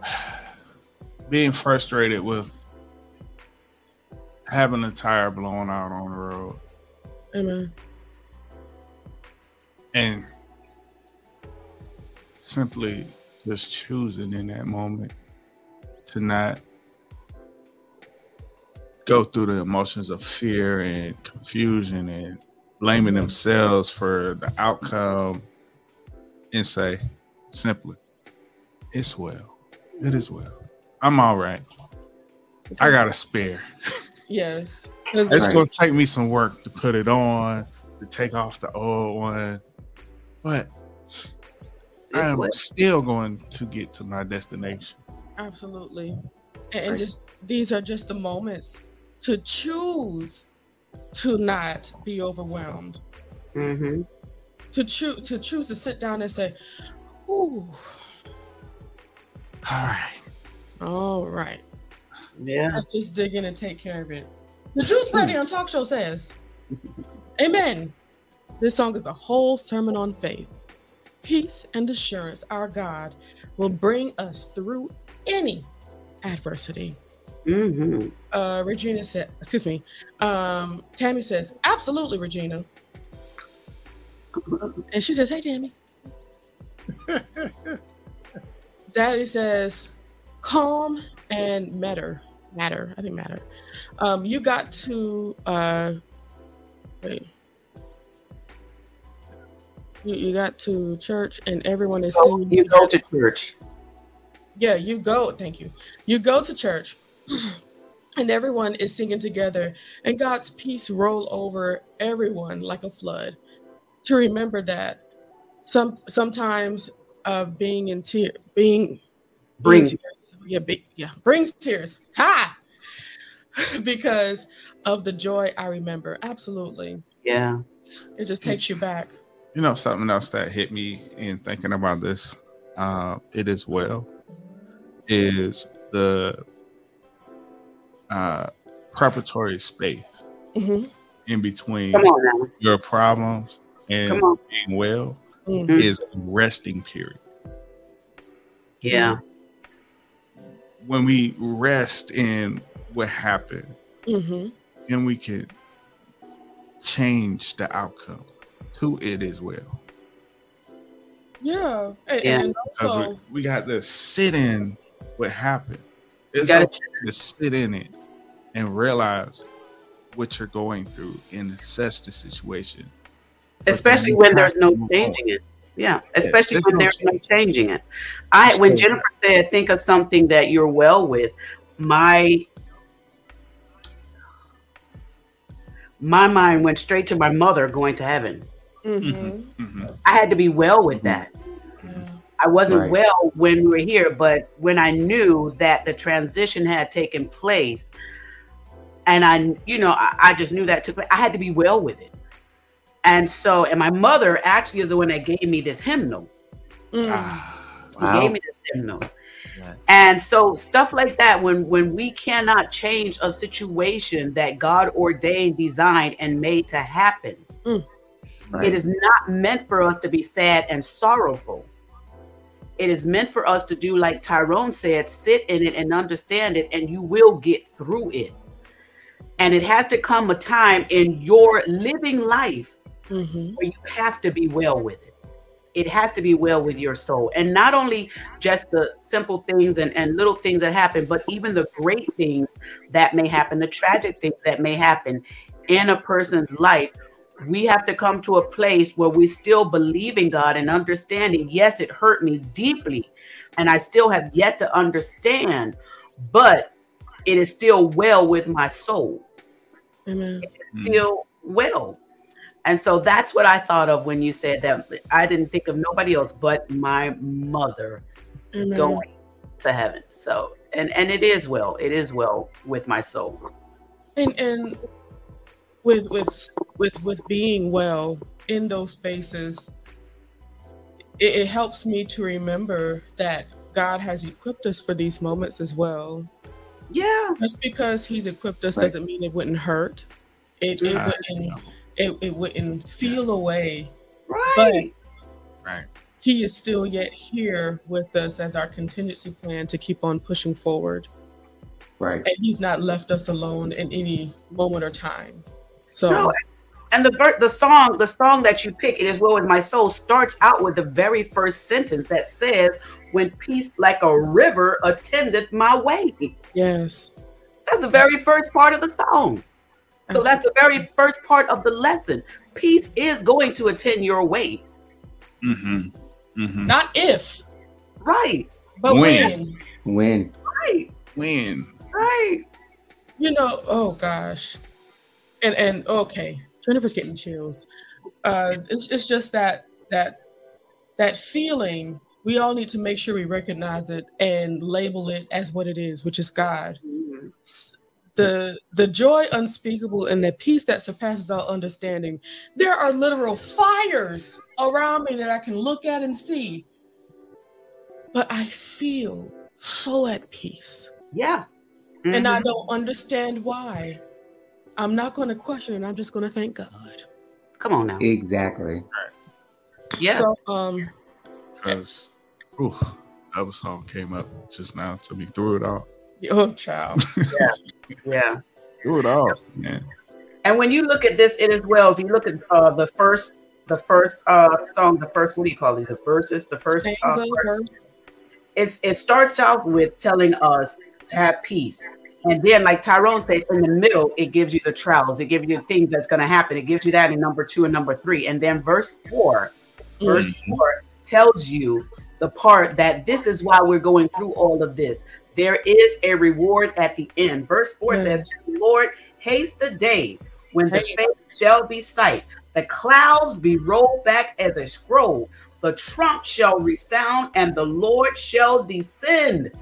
being frustrated with having a tire blown out on the road Amen. and simply just choosing in that moment to not go through the emotions of fear and confusion and blaming themselves for the outcome and say simply it's well it is well i'm all right i got a spare Yes. it's Right. going to take me some work to put it on, to take off the old one, but It's I'm what- still going to get to my destination. Absolutely. And, and Right. just these are just the moments to choose to not be overwhelmed. hmm To choose to choose to sit down and say, Ooh, All right. all right. Yeah. Just dig in and take care of it. The Juice Radio on Talk Show says, Amen. This song is a whole sermon on faith. Peace and assurance, our God will bring us through any adversity. Hmm uh regina said excuse me um tammy says absolutely regina and she says hey tammy daddy says calm and matter matter i think matter um you got to uh wait you, you got to church and everyone is So singing you go to church. yeah, you go. Thank you. You go to church, and everyone is singing together, and God's peace roll over everyone like a flood. To remember that some sometimes uh, being in tear, being Bring. being tears, yeah, be, yeah, brings tears. Ha! because of the joy I remember. Absolutely. Yeah. It just takes you back. You know, something else that hit me in thinking about this, uh, it is well, is the uh, preparatory space Mhm. in between on your problems and being well Mhm. is a resting period. Yeah. When we rest in what happened, Mhm. then we can change the outcome to it as well. Yeah. And, Yeah. and also, we, we got to sit in what happened. It's gotta- okay to sit in it and realize what you're going through and assess the situation. Especially when there's no to move on. changing it. Yeah. Especially there's when no there's no changing it. I when Jennifer said think of something that you're well with, my my mind went straight to my mother going to heaven. Mhm. Mhm. I had to be well with Mhm. that. Yeah. I wasn't Right. well when we were here, but when I knew that the transition had taken place, and I, you know, I, I just knew that took place, I had to be well with it. And so, and my mother actually is the one that gave me this hymnal. Mm. Ah, She Wow. gave me this hymnal. Right. And so stuff like that, when when we cannot change a situation that God ordained, designed, and made to happen, Right. it is not meant for us to be sad and sorrowful. It is meant for us to do like Tyrone said, sit in it and understand it, and you will get through it. And it has to come a time in your living life Mhm. where you have to be well with it. It has to be well with your soul. And not only just the simple things and, and little things that happen, but even the great things that may happen, the tragic things that may happen in a person's life. We have to come to a place where we still believe in God and understanding, yes, it hurt me deeply, and I still have yet to understand, but it is still well with my soul Amen. Mm. still well. And so that's what I thought of when you said that. I didn't think of nobody else but my mother Amen. going to heaven. So and and it is well. It is well with my soul. and and with with with with being well in those spaces it, it helps me to remember that god has equipped us for these moments as well Yeah. just because he's equipped us Right. doesn't mean it wouldn't hurt it, it Ah, wouldn't it, it wouldn't feel away Right. right. he is still yet here with us as our contingency plan to keep on pushing forward Right. and he's not left us alone in any moment or time so No, and the ver- the song, the song that you pick, "It Is Well with My Soul," starts out with the very first sentence that says, "When peace like a river attendeth my way." yes That's the very first part of the song. So that's the very first part of the lesson. Peace is going to attend your way. Mm-hmm. Mm-hmm. not if Right. but When? when When? Right. When? Right. you know oh gosh and and okay jennifer's getting chills uh it's, it's just that that that feeling we all need to make sure we recognize it and label it as what it is which is god Mhm. The the joy unspeakable and the peace that surpasses all understanding there are literal fires around me that i can look at and see but i feel so at peace Yeah. and I Mhm. don't understand why. I'm not going to question it. I'm just going to thank God. come on now. Exactly. Yeah. So, um, Because, ooh, that other song came up just now to me. Threw it off. oh, child. yeah. Yeah. Threw it off, man. And when you look at this, it as well. If you look at uh, the first, the first uh, song, the first what do you call these? The verses, the first. Uh, verse. it's it starts out with telling us to have peace. And then, like Tyrone said, in the middle, it gives you the trials. It gives you the things that's going to happen. It gives you that in number two and number three. And then verse four, verse mm-hmm. four tells you the part that this is why we're going through all of this. There is a reward at the end. Verse four Yes. says, Lord, haste the day when the Haste. face shall be sight, the clouds be rolled back as a scroll, the trump shall resound, and the Lord shall descend.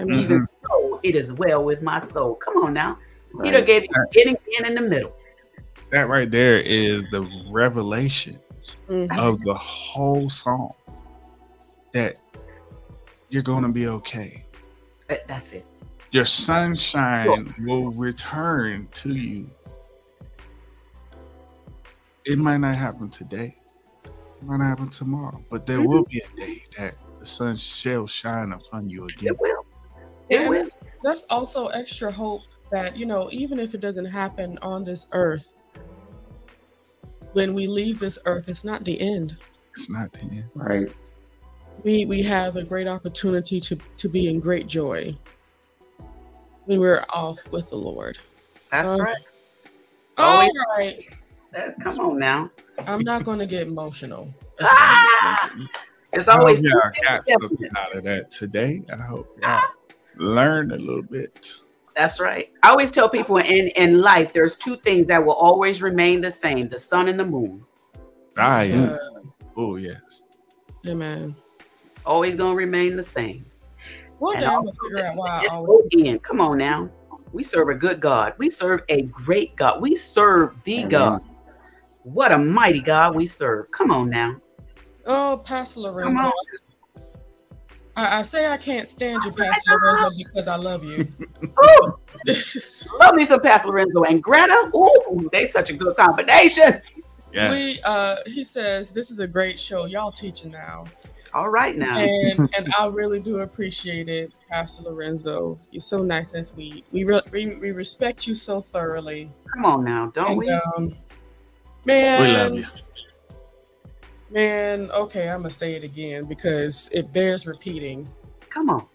Amen. Even so, it is well with my soul. Come on now. He done gave you beginning and in the middle. That right there is the revelation Mhm. of the whole song that you're going to be okay. That's it. Your sunshine will return to you. It might not happen today, it might not happen tomorrow, but there will be a day that the sun shall shine upon you again. It will. It And. That's also extra hope that, you know, even if it doesn't happen on this earth, when we leave this earth, it's not the end. It's not the end. Right. We we have a great opportunity to to be in great joy when we're off with the Lord. That's Um, right. All Always- right. That's, come on now. I'm not going to get emotional. Ah! It's always y'all two got something out of that today. I hope y'all learned a little bit. That's right. I always tell people in in life, there's two things that will always remain the same: the sun and the moon. Ah, yeah. Uh, Oh, yes. amen. Always gonna remain the same. One And day also, gonna figure out why I It's always again. Come on now. We serve a good God. We serve a great God. We serve the Amen. God. What a mighty God we serve. Come on now. Oh, Pastor Come Lorenzo. On. I, I say I can't stand you, Pastor Lorenzo, because I love you. Ooh, love me some Pastor Lorenzo and Greta. Ooh, they such a good combination. Yes. We uh he says this is a great show. Y'all teaching now. All right now. And and I really do appreciate it, Pastor Lorenzo. You're so nice and sweet. We re- we, we respect you so thoroughly. Come on now, don't And, we? um, man, we love you. Man, okay, I'm gonna say it again because it bears repeating. Come on.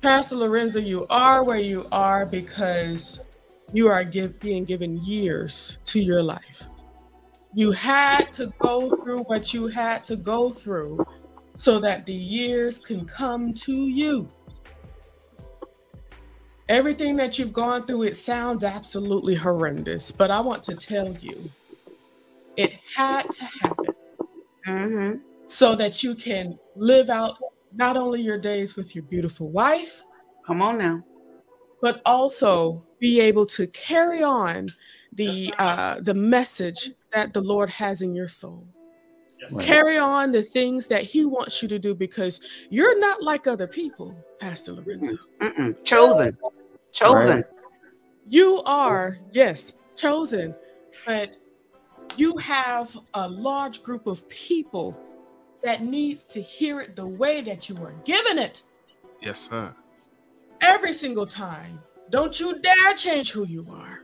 Pastor Lorenzo, you are where you are because you are give, being given years to your life. You had to go through what you had to go through so that the years can come to you. Everything that you've gone through, it sounds absolutely horrendous, but I want to tell you, it had to happen hmm so that you can live out not only your days with your beautiful wife, Come on now. but also be able to carry on the uh, the message that the Lord has in your soul. Right. Carry on the things that He wants you to do because you're not like other people, Pastor Lorenzo. Mm-mm. Chosen. Chosen. Right. You are, yes, chosen, but you have a large group of people that needs to hear it the way that you are given it. Yes, sir. every single time. Don't you dare change who you are.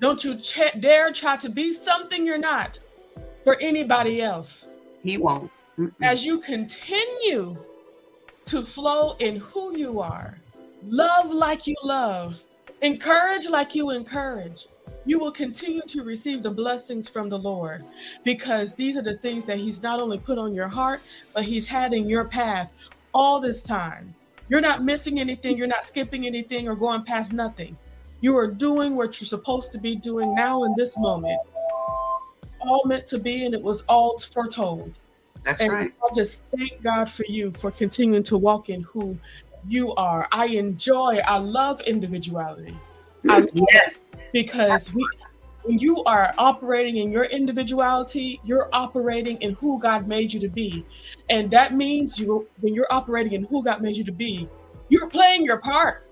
Don't you ch- dare try to be something you're not for anybody else. He won't. Mm-mm. As you continue to flow in who you are, love like you love, encourage like you encourage, you will continue to receive the blessings from the Lord because these are the things that He's not only put on your heart, but He's had in your path all this time. You're not missing anything, you're not skipping anything or going past nothing. You are doing what you're supposed to be doing now in this moment. All meant to be, and it was all foretold. That's And right. I just thank God for you for continuing to walk in who you are. I enjoy, I love individuality. I Yes. Because we when you are operating in your individuality, you're operating in who God made you to be. And that means you when you're operating in who God made you to be, you're playing your part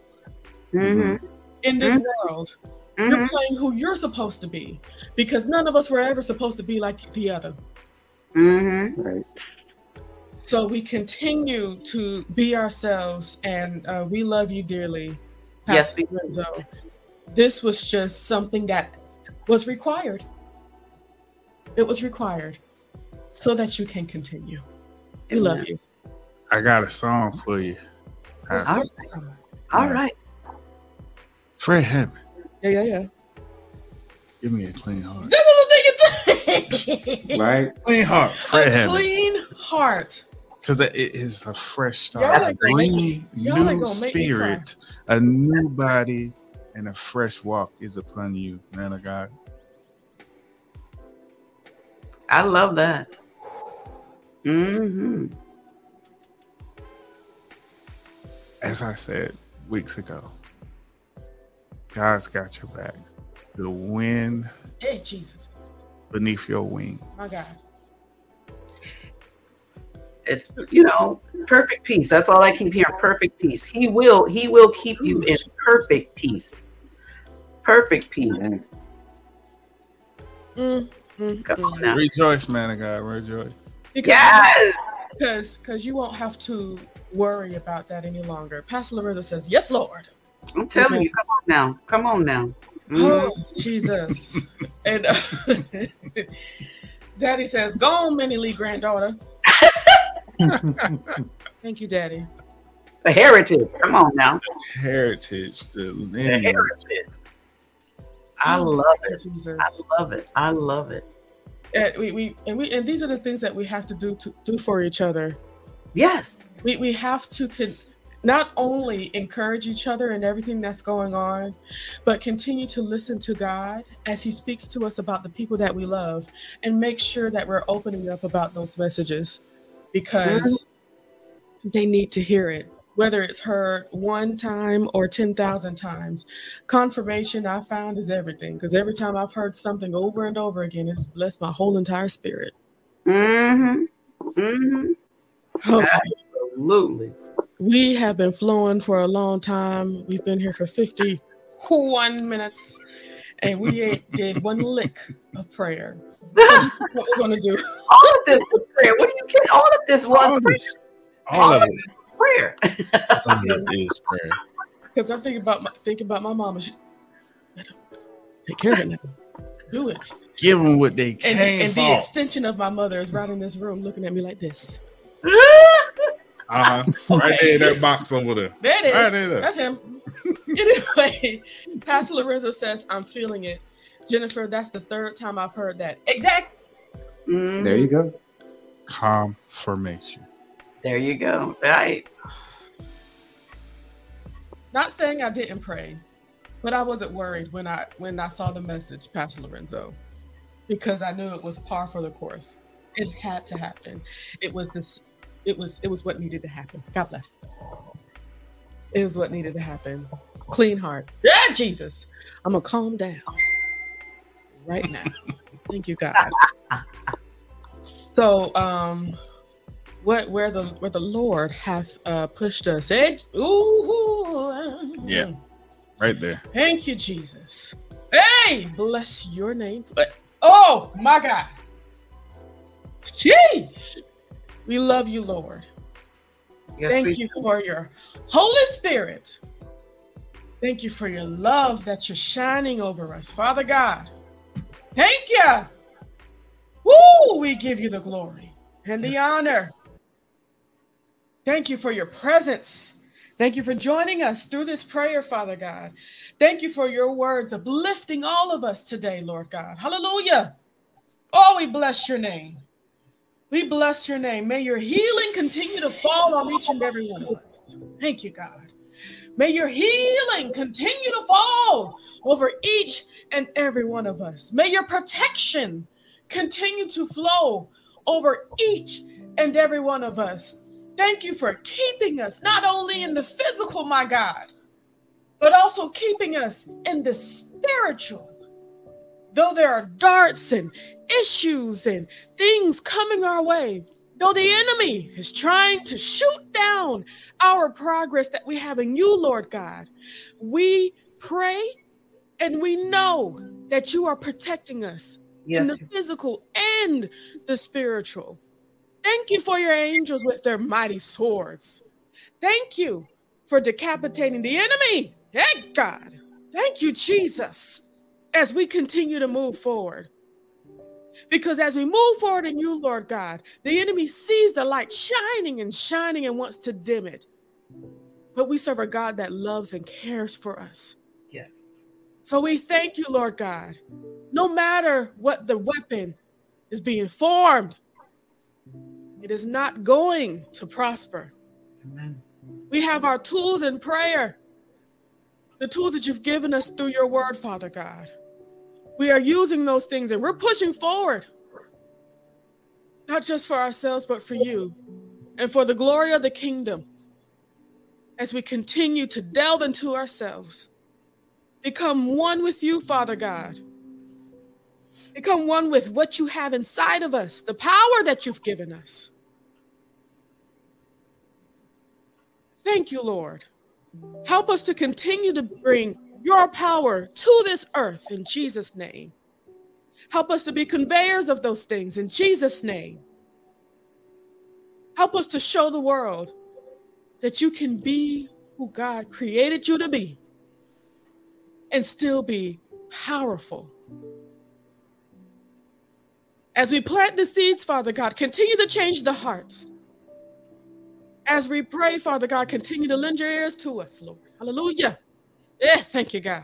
hmm in this world. hmm You're playing who you're supposed to be because none of us were ever supposed to be like the other. hmm Right. So we continue to be ourselves, and uh, we love you dearly. Yes, Pastor we do. Renzo. This was just something that was required. It was required so that you can continue. We love you. I got a song for you. All right. All right. Fred Hammond, Yeah, yeah, yeah. give me a clean heart. That's what I'm thinking. Right. Clean heart, Fred A Hammond. clean heart. Because it is a fresh Y'all start, a gonna green, new gonna make me cry. spirit, a new body, and a fresh walk is upon you, man of God. I love that. hmm As I said weeks ago, God's got your back. The wind Hey, Jesus. beneath your wings. My God. It's you know, perfect peace. That's all I keep hearing. Perfect peace. He will, he will keep you in perfect peace. Perfect peace. Mm, mm, Come mm. on now. Rejoice, man of God. Rejoice. Because, Yes. because because you won't have to worry about that any longer. Pastor Lorenzo says, Yes, Lord. I'm telling you, come on now. Come on now. Mhm. Oh, Jesus. and uh, Daddy says, Go on, Minnie Lee, granddaughter. Thank you, Daddy. The heritage. Come on now. Heritage. The The lineage. heritage. I Oh, love it. Jesus. I love it. I love it. And we, we and we and these are the things that we have to do to do for each other. Yes. We we have to con- not only encourage each other in everything that's going on, but continue to listen to God as He speaks to us about the people that we love, and make sure that we're opening up about those messages because they need to hear it. Whether it's heard one time or 10,000 times, confirmation I found is everything. Because every time I've heard something over and over again, it's blessed my whole entire spirit. Mm-hmm. Mm-hmm. Okay. Absolutely. We have been flowing for a long time. We've been here for 51 minutes and we ain't did one lick of prayer. So what we're going to do. All of this was prayer. What do you get? All of this was All, this, all of it. prayer. All of it is prayer. Because I'm thinking about my, thinking about my mama. She better take care of it now. Do it. Give them what they And, came and the extension of my mother is right in this room looking at me like this. uh-huh. Right there, in that box over there. That is. Right there. That's him. anyway, Pastor Lorenzo says, I'm feeling it. Jennifer, that's the third time I've heard that. Exact. Mhm. There you go. Confirmation. There you go. Right. Not saying I didn't pray, but I wasn't worried when I when I saw the message, Pastor Lorenzo, because I knew it was par for the course. It had to happen. It was this. It was it was what needed to happen. God bless. It was what needed to happen. Clean heart. Yeah, Jesus. I'm gonna calm down right now. Thank you, God. So, um, what where the where the Lord hath uh pushed us? Ed, ooh, Yeah. Right there. Thank you, Jesus. Hey, bless your name. Oh my God. Jeez. We love you, Lord. Yes, Thank you for your Holy Spirit. Thank you for your love that you're shining over us, Father God. Thank you. Woo, we give you the glory and the honor. Thank you for your presence. Thank you for joining us through this prayer, Father God. Thank you for your words uplifting all of us today, Lord God. Hallelujah. Oh, we bless your name. We bless your name. May your healing continue to fall on each and every one of us. Thank you, God. May your healing continue to fall over each and every one of us. May your protection continue to flow over each and every one of us. Thank you for keeping us not only in the physical, my God, but also keeping us in the spiritual. Though there are darts and issues and things coming our way, though the enemy is trying to shoot down our progress that we have in you, Lord God, we pray and we know that you are protecting us in the physical and the spiritual. Thank you for your angels with their mighty swords. Thank you for decapitating the enemy. Thank God. Thank you, Jesus, as we continue to move forward. Because as we move forward in you, Lord God, the enemy sees the light shining and shining and wants to dim it. But we serve a God that loves and cares for us. Yes. So we thank you, Lord God. No matter what the weapon is being formed, it is not going to prosper. Amen. We have our tools in prayer, the tools that you've given us through your word, Father God. We are using those things and we're pushing forward, not just for ourselves, but for you and for the glory of the kingdom as we continue to delve into ourselves become one with you, Father God. Become one with what you have inside of us, the power that you've given us. Thank you, Lord. Help us to continue to bring your power to this earth in Jesus' name. Help us to be conveyors of those things in Jesus' name. Help us to show the world that you can be who God created you to be and still be powerful. As we plant the seeds, Father God, continue to change the hearts. As we pray, Father God, continue to lend your ears to us, Lord. Hallelujah. Yeah, thank you, God.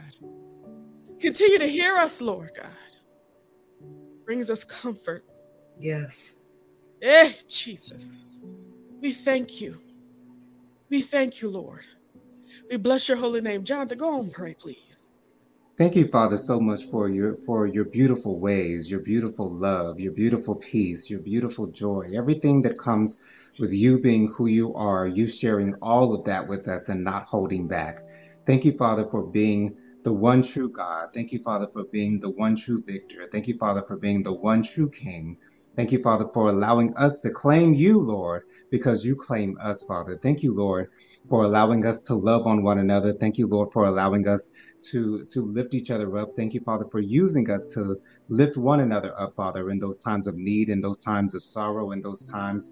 Continue to hear us, Lord God. Brings us comfort. Yes. Eh, Jesus. We thank you. We thank you, Lord. We bless your holy name. John, Jonathan, go on pray, please. Thank you, Father, so much for your for your beautiful ways, your beautiful love, your beautiful peace, your beautiful joy, everything that comes with you being who you are, you sharing all of that with us and not holding back. Thank you, Father, for being the one true God. Thank you, Father, for being the one true victor. Thank you, Father, for being the one true King. Thank you, Father, for allowing us to claim you, Lord, because you claim us, Father. Thank you, Lord, for allowing us to love on one another. Thank you, Lord, for allowing us to, to lift each other up. Thank you, Father, for using us to lift one another up, Father, in those times of need, in those times of sorrow, in those times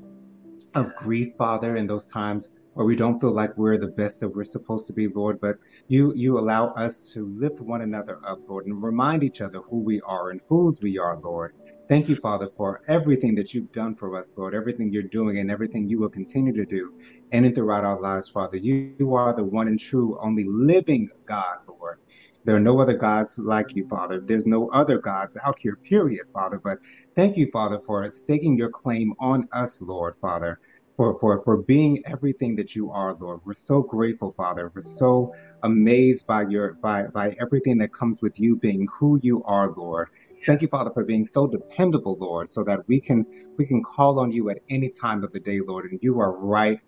of grief, Father, in those times where we don't feel like we're the best that we're supposed to be, Lord, but you you allow us to lift one another up, Lord, and remind each other who we are and whose we are, Lord. Thank you, Father, for everything that you've done for us, Lord, everything you're doing and everything you will continue to do in and throughout our lives, Father. You, you are the one and true, only living God, Lord. There are no other gods like you, Father. There's no other gods out here, period, Father. But thank you, Father, for staking your claim on us, Lord, Father. For, for, for being everything that you are, Lord. We're so grateful, Father. We're so amazed by your by by everything that comes with you being who you are, Lord. Thank you, Father, for being so dependable, Lord, so that we can we can call on you at any time of the day, Lord, and you are right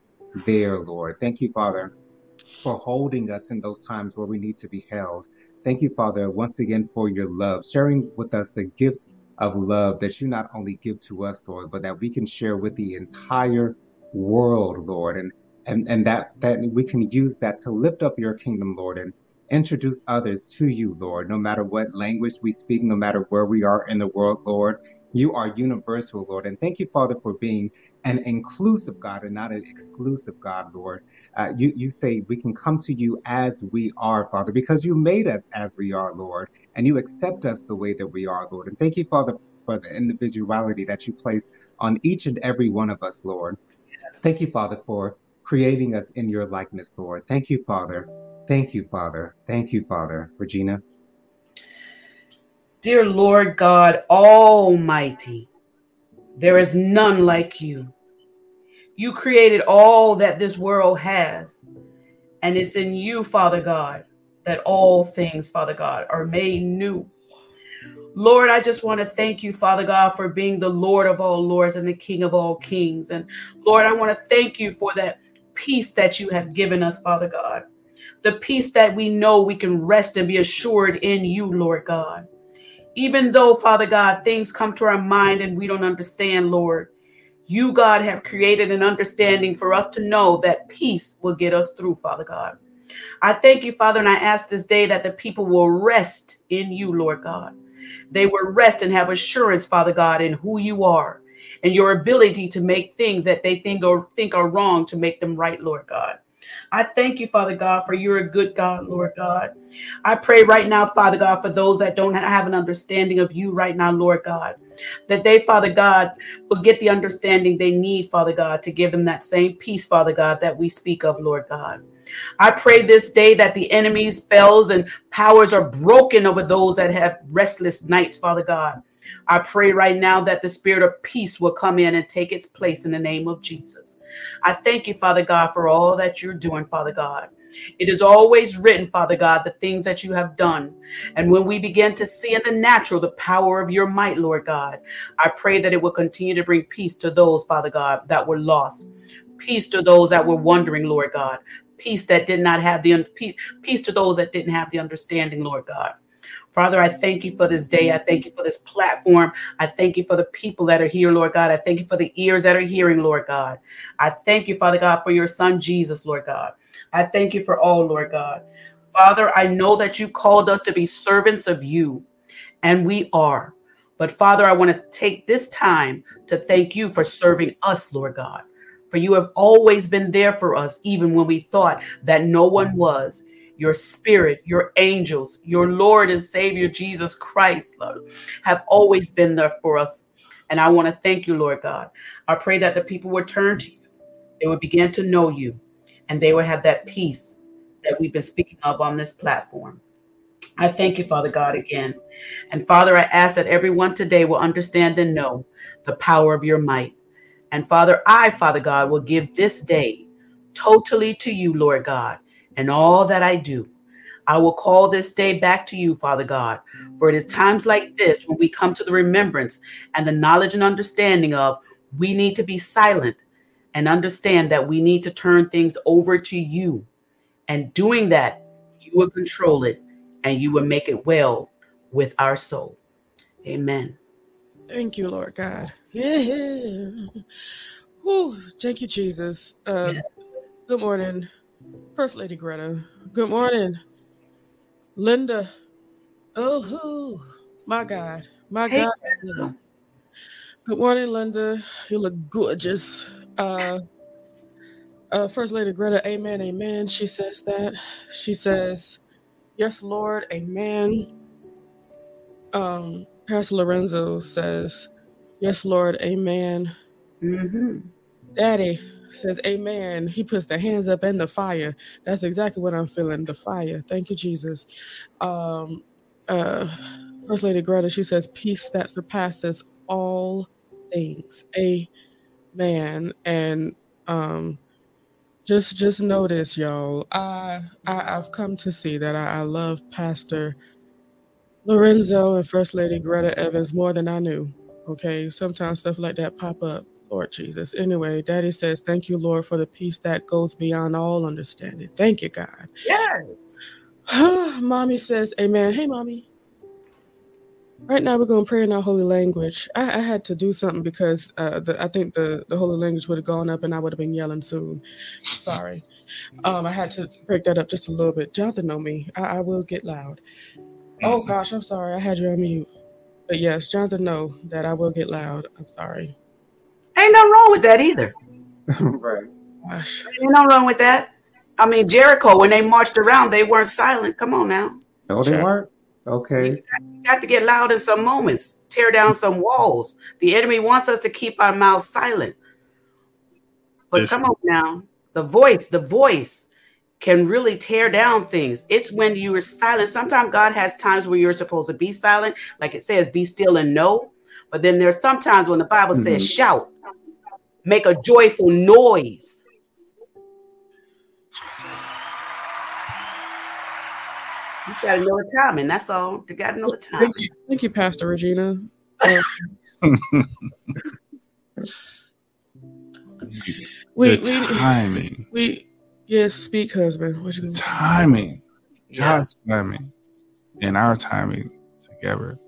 there, Lord. Thank you, Father, for holding us in those times where we need to be held. Thank you, Father, once again for your love, sharing with us the gift of love that you not only give to us, Lord, but that we can share with the entire world, Lord, and and and that that we can use that to lift up your kingdom, Lord, and introduce others to you, Lord, no matter what language we speak, no matter where we are in the world, Lord. You are universal, Lord. And thank you, Father, for being an inclusive God and not an exclusive God, Lord. Uh, you, you say we can come to you as we are, Father, because you made us as we are, Lord, and you accept us the way that we are, Lord. And thank you, Father, for the individuality that you place on each and every one of us, Lord. Thank you, Father, for creating us in your likeness, Lord. Thank you, Father. Thank you, Father. Thank you, Father. Regina. Dear Lord God Almighty, there is none like you. You created all that this world has, and it's in you, Father God, that all things, Father God, are made new. Lord, I just want to thank you, Father God, for being the Lord of all lords and the King of all kings. And Lord, I want to thank you for that peace that you have given us, Father God. The peace that we know we can rest and be assured in you, Lord God. Even though, Father God, things come to our mind and we don't understand, Lord, you, God, have created an understanding for us to know that peace will get us through, Father God. I thank you, Father, and I ask this day that the people will rest in you, Lord God. They will rest and have assurance, Father God, in who you are and your ability to make things that they think or think are wrong to make them right, Lord God. I thank you, Father God, for you're a good God, Lord God. I pray right now, Father God, for those that don't have an understanding of you right now, Lord God, that they, Father God, will get the understanding they need, Father God, to give them that same peace, Father God, that we speak of, Lord God. I pray this day that the enemy's spells and powers are broken over those that have restless nights, Father God. I pray right now that the spirit of peace will come in and take its place in the name of Jesus. I thank you, Father God, for all that you're doing, Father God. It is always written, Father God, the things that you have done. And when we begin to see in the natural the power of your might, Lord God, I pray that it will continue to bring peace to those, Father God, that were lost. Peace to those that were wondering, Lord God. Peace that did not have the peace to those that didn't have the understanding, Lord God. Father, I thank you for this day. I thank you for this platform. I thank you for the people that are here, Lord God. I thank you for the ears that are hearing, Lord God. I thank you, Father God, for your son Jesus, Lord God. I thank you for all, Lord God. Father, I know that you called us to be servants of you, and we are. But Father, I want to take this time to thank you for serving us, Lord God. For you have always been there for us, even when we thought that no one was your spirit, your angels, your Lord and Savior Jesus Christ, Lord, have always been there for us. And I want to thank you, Lord God. I pray that the people would turn to you, they would begin to know you, and they would have that peace that we've been speaking of on this platform. I thank you, Father God, again. And Father, I ask that everyone today will understand and know the power of your might. And Father, I, Father God, will give this day totally to you, Lord God and all that I do. I will call this day back to you, Father God, for it is times like this when we come to the remembrance and the knowledge and understanding of we need to be silent and understand that we need to turn things over to you. And doing that, you will control it and you will make it well with our soul. Amen. Thank you, Lord God. Yeah. Whew. Thank you, Jesus. Uh. Good morning. First Lady Greta. Good morning. Linda. Oh, who? my God. My hey, God. Good morning, Linda. You look gorgeous. Uh, uh, First Lady Greta, amen, amen. She says that. She says, Yes, Lord, amen. Um, Pastor Lorenzo says, Yes, Lord, amen. Mm-hmm. Daddy, says amen. He puts the hands up and the fire. That's exactly what i'm feeling the fire. Thank you jesus. Um uh first lady greta she says peace that surpasses all things. Amen. And um just just notice y'all I, I i've come to see that I, I love pastor lorenzo and first lady greta evans more than i knew okay sometimes stuff like that pop up Lord Jesus. Anyway, Daddy says, Thank you, Lord, for the peace that goes beyond all understanding. Thank you, God. Yes. mommy says, Amen. Hey, Mommy. Right now, we're going to pray in our holy language. I, I had to do something because uh, the, I think the, the holy language would have gone up and I would have been yelling soon. Sorry. Um, I had to break that up just a little bit. Jonathan know me. I, I will get loud. Oh, gosh, I'm sorry. I had you on mute. But yes, Jonathan know that I will get loud. I'm sorry. Ain't nothing wrong with that either. right. Gosh. Ain't nothing wrong with that. I mean, Jericho, when they marched around, they weren't silent. Come on now. No, they weren't. Okay. You got, you got to get loud in some moments, tear down some walls. The enemy wants us to keep our mouths silent. But come on now. The voice, the voice can really tear down things. It's when you are silent. Sometimes God has times where you're supposed to be silent, like it says, be still and know. But then there's sometimes when the Bible mm-hmm. says shout make a joyful noise. Jesus. You gotta know the timing. That's all. You gotta know the time. Thank you, Thank you Pastor Regina. Uh, we, the timing. We, we yes, speak, husband. What you timing? God's timing and our timing together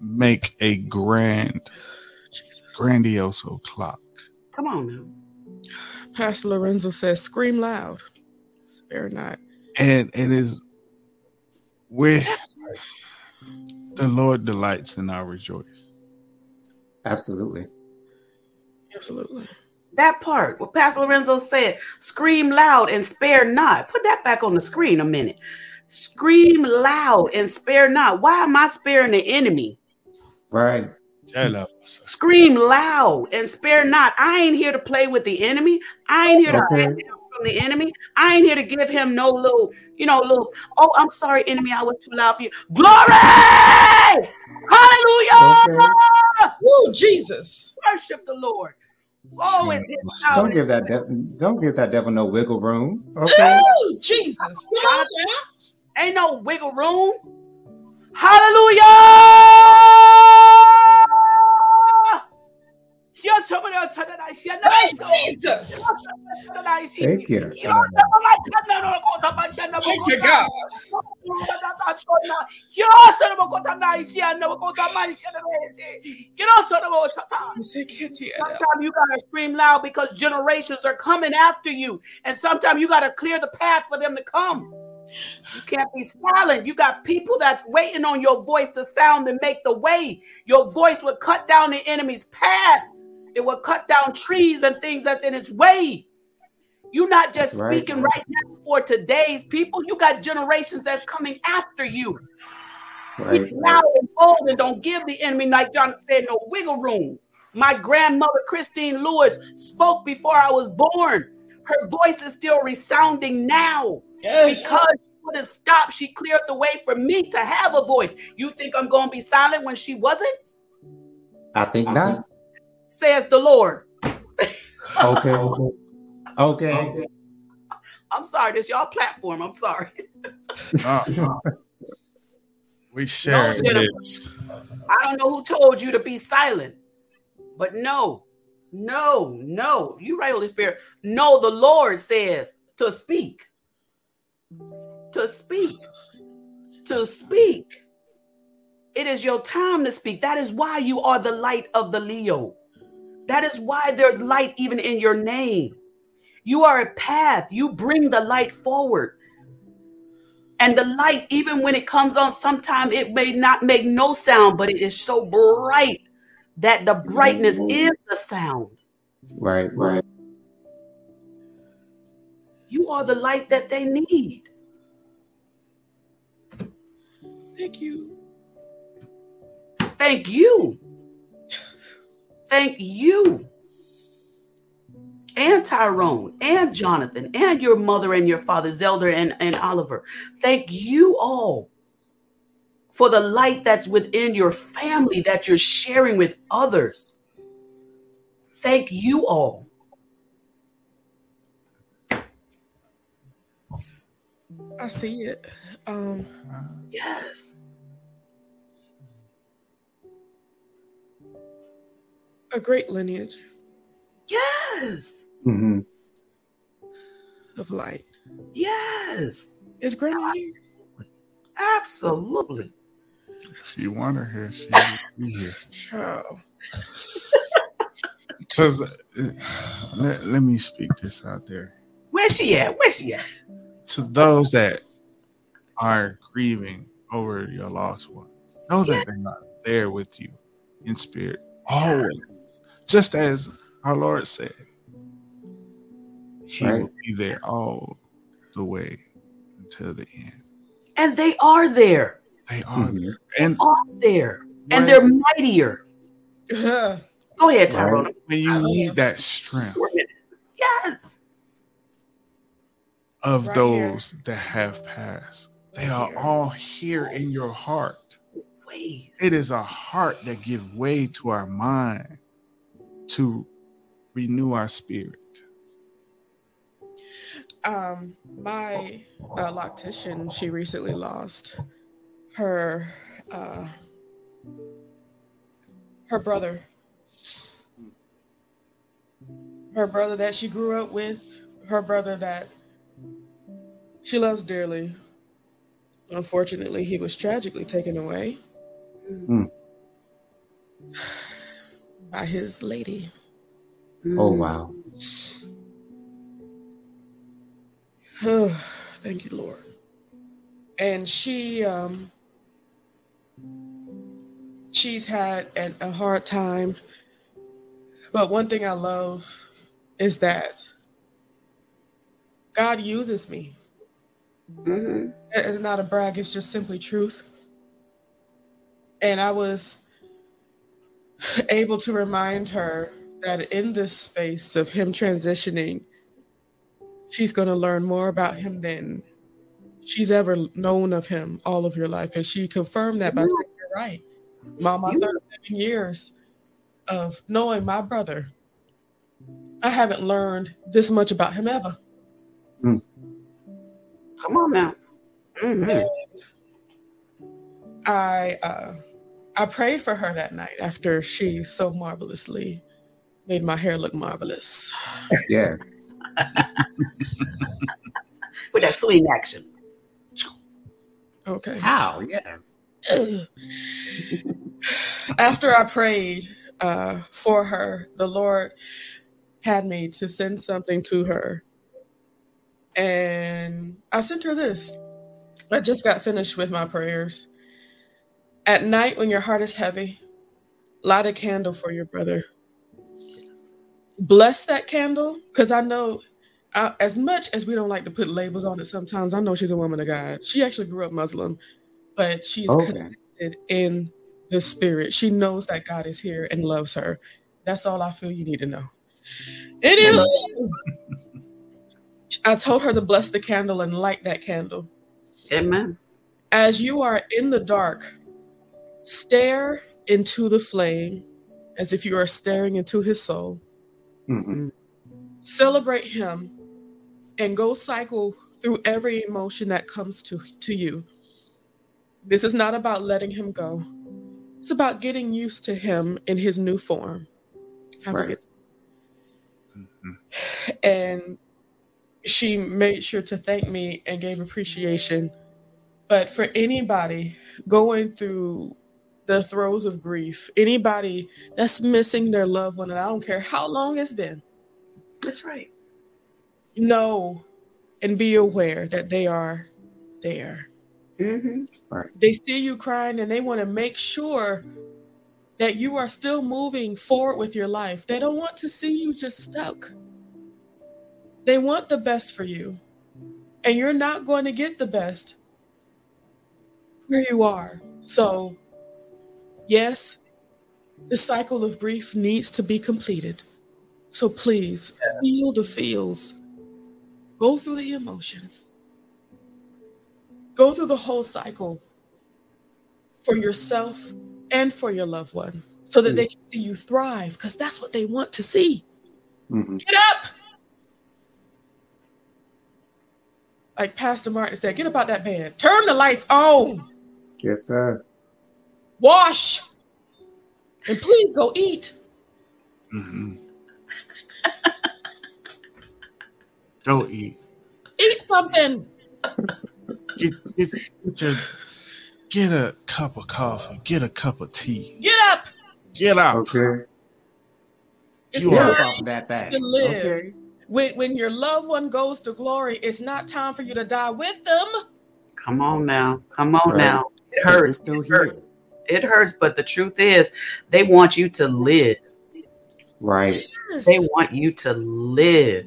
make a grand, Jesus. grandioso clock. Come on now. Pastor Lorenzo says, "Scream loud, spare not." And it is where the Lord delights and I rejoice. Absolutely. Absolutely. That part, what Pastor Lorenzo said, scream loud and spare not. Put that back on the screen a minute. Scream loud and spare not. Why am I sparing the enemy? Right. Scream loud and spare not. I ain't here to play with the enemy. I ain't here to okay. from the enemy. I ain't here to give him no little, you know, little. Oh, I'm sorry, enemy. I was too loud for you. Glory! Hallelujah! Okay. Oh, Jesus! Worship the Lord. Oh, don't give that devil, don't give that devil no wiggle room. Okay. Ooh, Jesus! Ain't no wiggle room. Hallelujah! Jesus. Thank you. Thank you, God. Sometimes you gotta scream loud because generations are coming after you, and sometimes you gotta clear the path for them to come. You can't be silent. You got people that's waiting on your voice to sound and make the way. Your voice would cut down the enemy's path. It will cut down trees and things that's in its way. You're not just That's speaking right now for today's people. You got generations that's coming after you. Right. Speak loud and bold and don't give the enemy, like Jonathan said, no wiggle room. My grandmother, Christine Lewis, spoke before I was born. Her voice is still resounding now Yes. because she wouldn't stop. She cleared the way for me to have a voice. You think I'm going to be silent when she wasn't? I think not. Says the Lord. Okay. Okay. Okay. I'm sorry, this y'all platform. I'm sorry. Uh, we share No, this. I don't know who told you to be silent, but no, no, no. You right, Holy Spirit. No, the Lord says to speak, to speak, to speak. It is your time to speak. That is why you are the light of the Leo. That is why there's light even in your name. You are a path. You bring the light forward. And the light, even when it comes on, sometimes it may not make no sound, but it is so bright that the brightness mm-hmm. is the sound. Right. Right. You are the light that they need. Thank you. Thank you. Thank you. And Tyrone and Jonathan and your mother and your father, Zelda and, and Oliver. Thank you all for the light that's within your family that you're sharing with others. Thank you all. I see it. Um, Yes. A great lineage Yes. hmm of light. Yes. Is Grandma here? Absolutely. If you want her here, she will be here. Child. Because let, let me speak this out there Where's she at? Where's she at? to those that are grieving over your lost ones. Know that they're not there with you in spirit always. Just as our Lord said, He Right. will be there all the way until the end. And they are there. They are Mhm. there. And Are there. And they're mightier. Yes. Go ahead, Tyrone. when you need that strength Yes. of Right those that have passed, they are here. all here in your heart. Ways. It is a heart that give way to our mind to renew our spirit. Um, my uh, loctician, she recently lost her uh, her brother. Her brother that she grew up with, her brother that she loves dearly. Unfortunately, he was tragically taken away Mm. By his lady. Oh wow. Oh, thank you, Lord. And she, um, she's had an, a hard time. But one thing I love is that God uses me. Mhm. It's not a brag, it's just simply truth. And I was able to remind her that in this space of him transitioning, she's going to learn more about him than she's ever known of him all of your life. And she confirmed that by saying, You're right. Mom, my 37 years of knowing my brother, I haven't learned this much about him ever. Come on now. Mhm. I uh, I prayed for her that night after she so marvelously made my hair look marvelous. Yeah. With that swing action. Okay. How? Yeah. After I prayed uh, for her, the Lord had me to send something to her. And I sent her this. I just got finished with my prayers. At night, when your heart is heavy, light a candle for your brother. Bless that candle, because I know, uh, as much as we don't like to put labels on it sometimes, I know she's a woman of God. She actually grew up Muslim, but she's Okay. connected in the spirit. She knows that God is here and loves her. That's all I feel you need to know. Anywho, I told her to bless the candle and light that candle. Amen. As you are in the dark, stare into the flame as if you are staring into his soul. hmm Celebrate him and go cycle through every emotion that comes to, to you. This is not about letting him go. It's about getting used to him in his new form. Have a Right. good Mhm. and she made sure to thank me and gave appreciation. But for anybody going through the throes of grief, anybody that's missing their loved one, and I don't care how long it's been, That's right. know and be aware that they are there. hmm They see you crying and they want to make sure that you are still moving forward with your life. They don't want to see you just stuck. They want the best for you. And you're not going to get the best where you are. So, yes, the cycle of grief needs to be completed. So please feel the feels, go through the emotions, go through the whole cycle for yourself and for your loved one so that they can see you thrive because that's what they want to see. hmm Get up! Like Pastor Martin said, get up out that bed. Turn the lights on. Yes, sir. Wash. And please go eat. Mhm. Go eat. Eat something. Get, get, get, your, get a cup of coffee. Get a cup of tea. Get up. Get out. Okay. It's You Get are- up time off that thing. to live. Okay. when, when your loved one goes to glory, it's not time for you to die with them. Come on now. Come on Right. now. It We're hurts. still It hurts. here. It hurts, but the truth is, they want you to live. Right. Yes. They want you to live.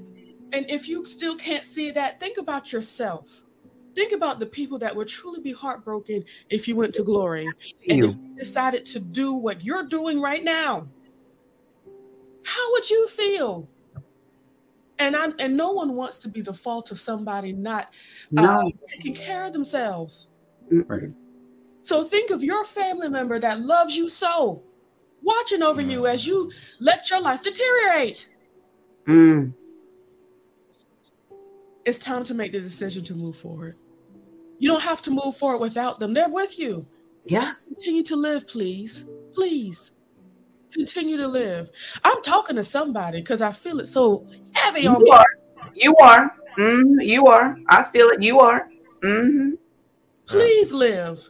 And if you still can't see that, think about yourself. Think about the people that would truly be heartbroken if you went to glory and You. if you decided to do what you're doing right now. How would you feel? And I and no one wants to be the fault of somebody not uh, taking care of themselves. Right. So think of your family member that loves you so, watching over you as you let your life deteriorate. Mm. It's time to make the decision to move forward. You don't have to move forward without them. They're with you. Yes. Just continue to live, please. Please. Continue to live. I'm talking to somebody because I feel it so heavy on You me. are. You are. Mhm. You are. I feel it. You are. hmm Please live.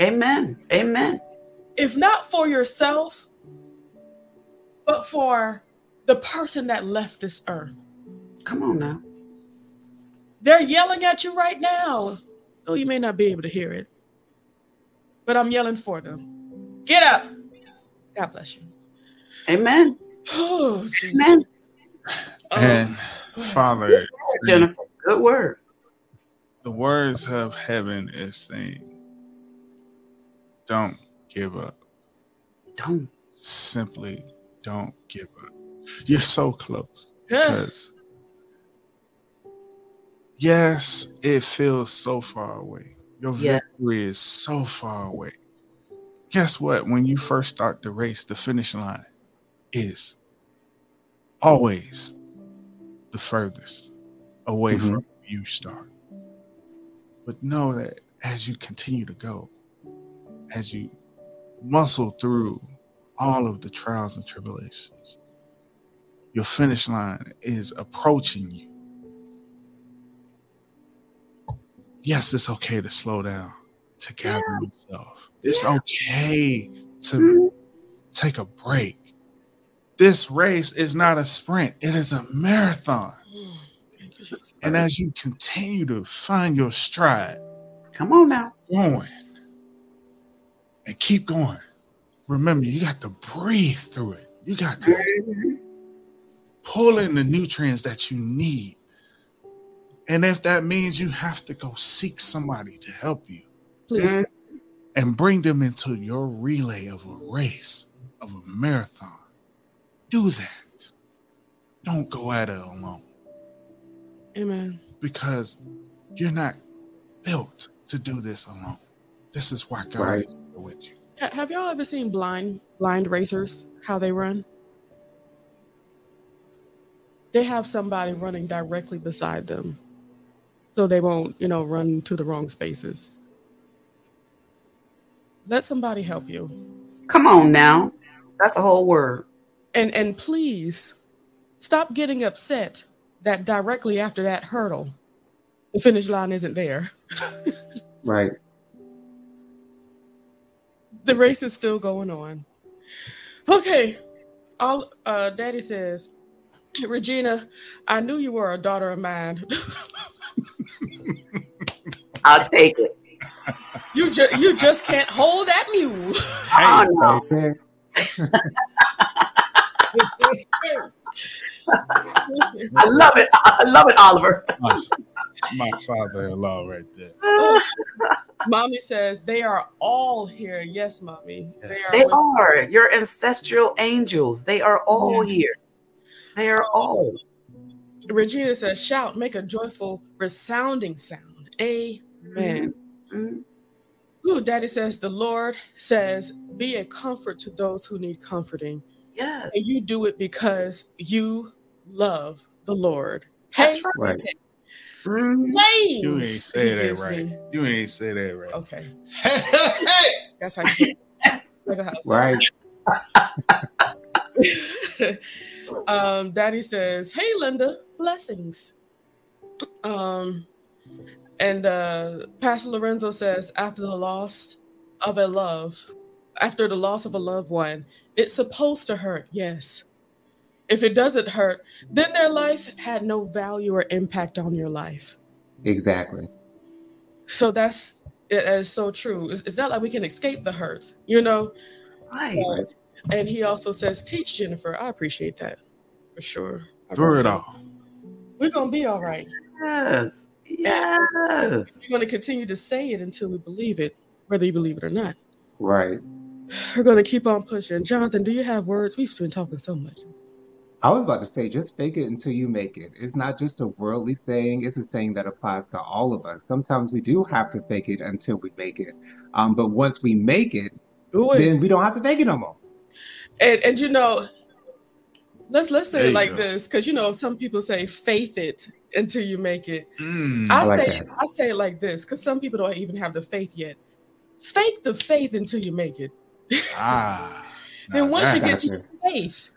Amen. Amen. If not for yourself, but for the person that left this earth. Come on now. They're yelling at you right now. Though you may not be able to hear it. But I'm yelling for them. Get up. God bless you. Amen. Oh, Jesus. Amen. Oh, And Father, see, Jennifer, good word. the words of heaven is saying, don't give up. Don't. Simply don't give up. You're so close. yeah. Yes, it feels so far away. Your Yes. victory is so far away. Guess what? When you first start the race, the finish line is always the furthest away Mhm. from where you start. But know that as you continue to go, as you muscle through all of the trials and tribulations, your finish line is approaching you. Yes, it's okay to slow down. to gather yourself. It's okay to mm-hmm. take a break. This race is not a sprint, it is a marathon. Thank you, Jesus. And as you continue to find your stride, Come on now. going and keep going, remember you got to breathe through it. You got to pull in the nutrients that you need. And if that means you have to go seek somebody to help you Please. Mm-hmm. and bring them into your relay of a race, of a marathon, do that. Don't go at it alone Amen. because you're not built to do this alone. This is why God Right. Is here with you. Ha- Have y'all ever seen blind blind racers? How they run? They have somebody running directly beside them, so they won't, you know, run to the wrong spaces. Let somebody help you, Come on now. That's a whole word. and and please stop getting upset that directly after that hurdle, the finish line isn't there. Right. The race is still going on. Okay. All uh daddy says, Regina, I knew you were a daughter of mine. I'll take it. you just you just can't hold that mule. Oh, no. I love it. I love it, Oliver. My father-in-law right there. mommy says they are all here. Yes, mommy. They are They are your ancestral angels. They are all Yeah. here. They are all. Regina says, shout, make a joyful, resounding sound. Amen. Mhm. Ooh, daddy says, the Lord says, be a comfort to those who need comforting. Yes. and you do it because you love the Lord. That's Right. Names You ain't say that right. me. You ain't say that right. Okay, Hey, hey, hey. that's how you do it. Like a house. Right. um, Daddy says, "Hey, Linda, blessings." Um, and uh, Pastor Lorenzo says, after the loss of a love, after the loss of a loved one, it's supposed to hurt. Yes. If it doesn't hurt, then their life had no value or impact on your life. Exactly. So that's it is so true. It's, it's not like we can escape the hurt, you know. Right. And he also says, "Teach Jennifer." I appreciate that for sure. I Through it all. we're gonna be all right. Yes. Yes. We're gonna continue to say it until we believe it, whether you believe it or not. Right. We're gonna keep on pushing. Jonathan, do you have words? We've been talking so much. I was about to say, just fake it until you make it. It's not just a worldly saying, it's a saying that applies to all of us. Sometimes we do have to fake it until we make it. Um, but once we make it, Ooh, then we don't have to fake it no more. and and you know, let's let's say it like go. this, because you know some people say faith it until you make it. Mm. I, I like say that. I say it like this, because some people don't even have the faith yet. Fake the faith until you make it. Ah. Then once you get to Gotcha. faith,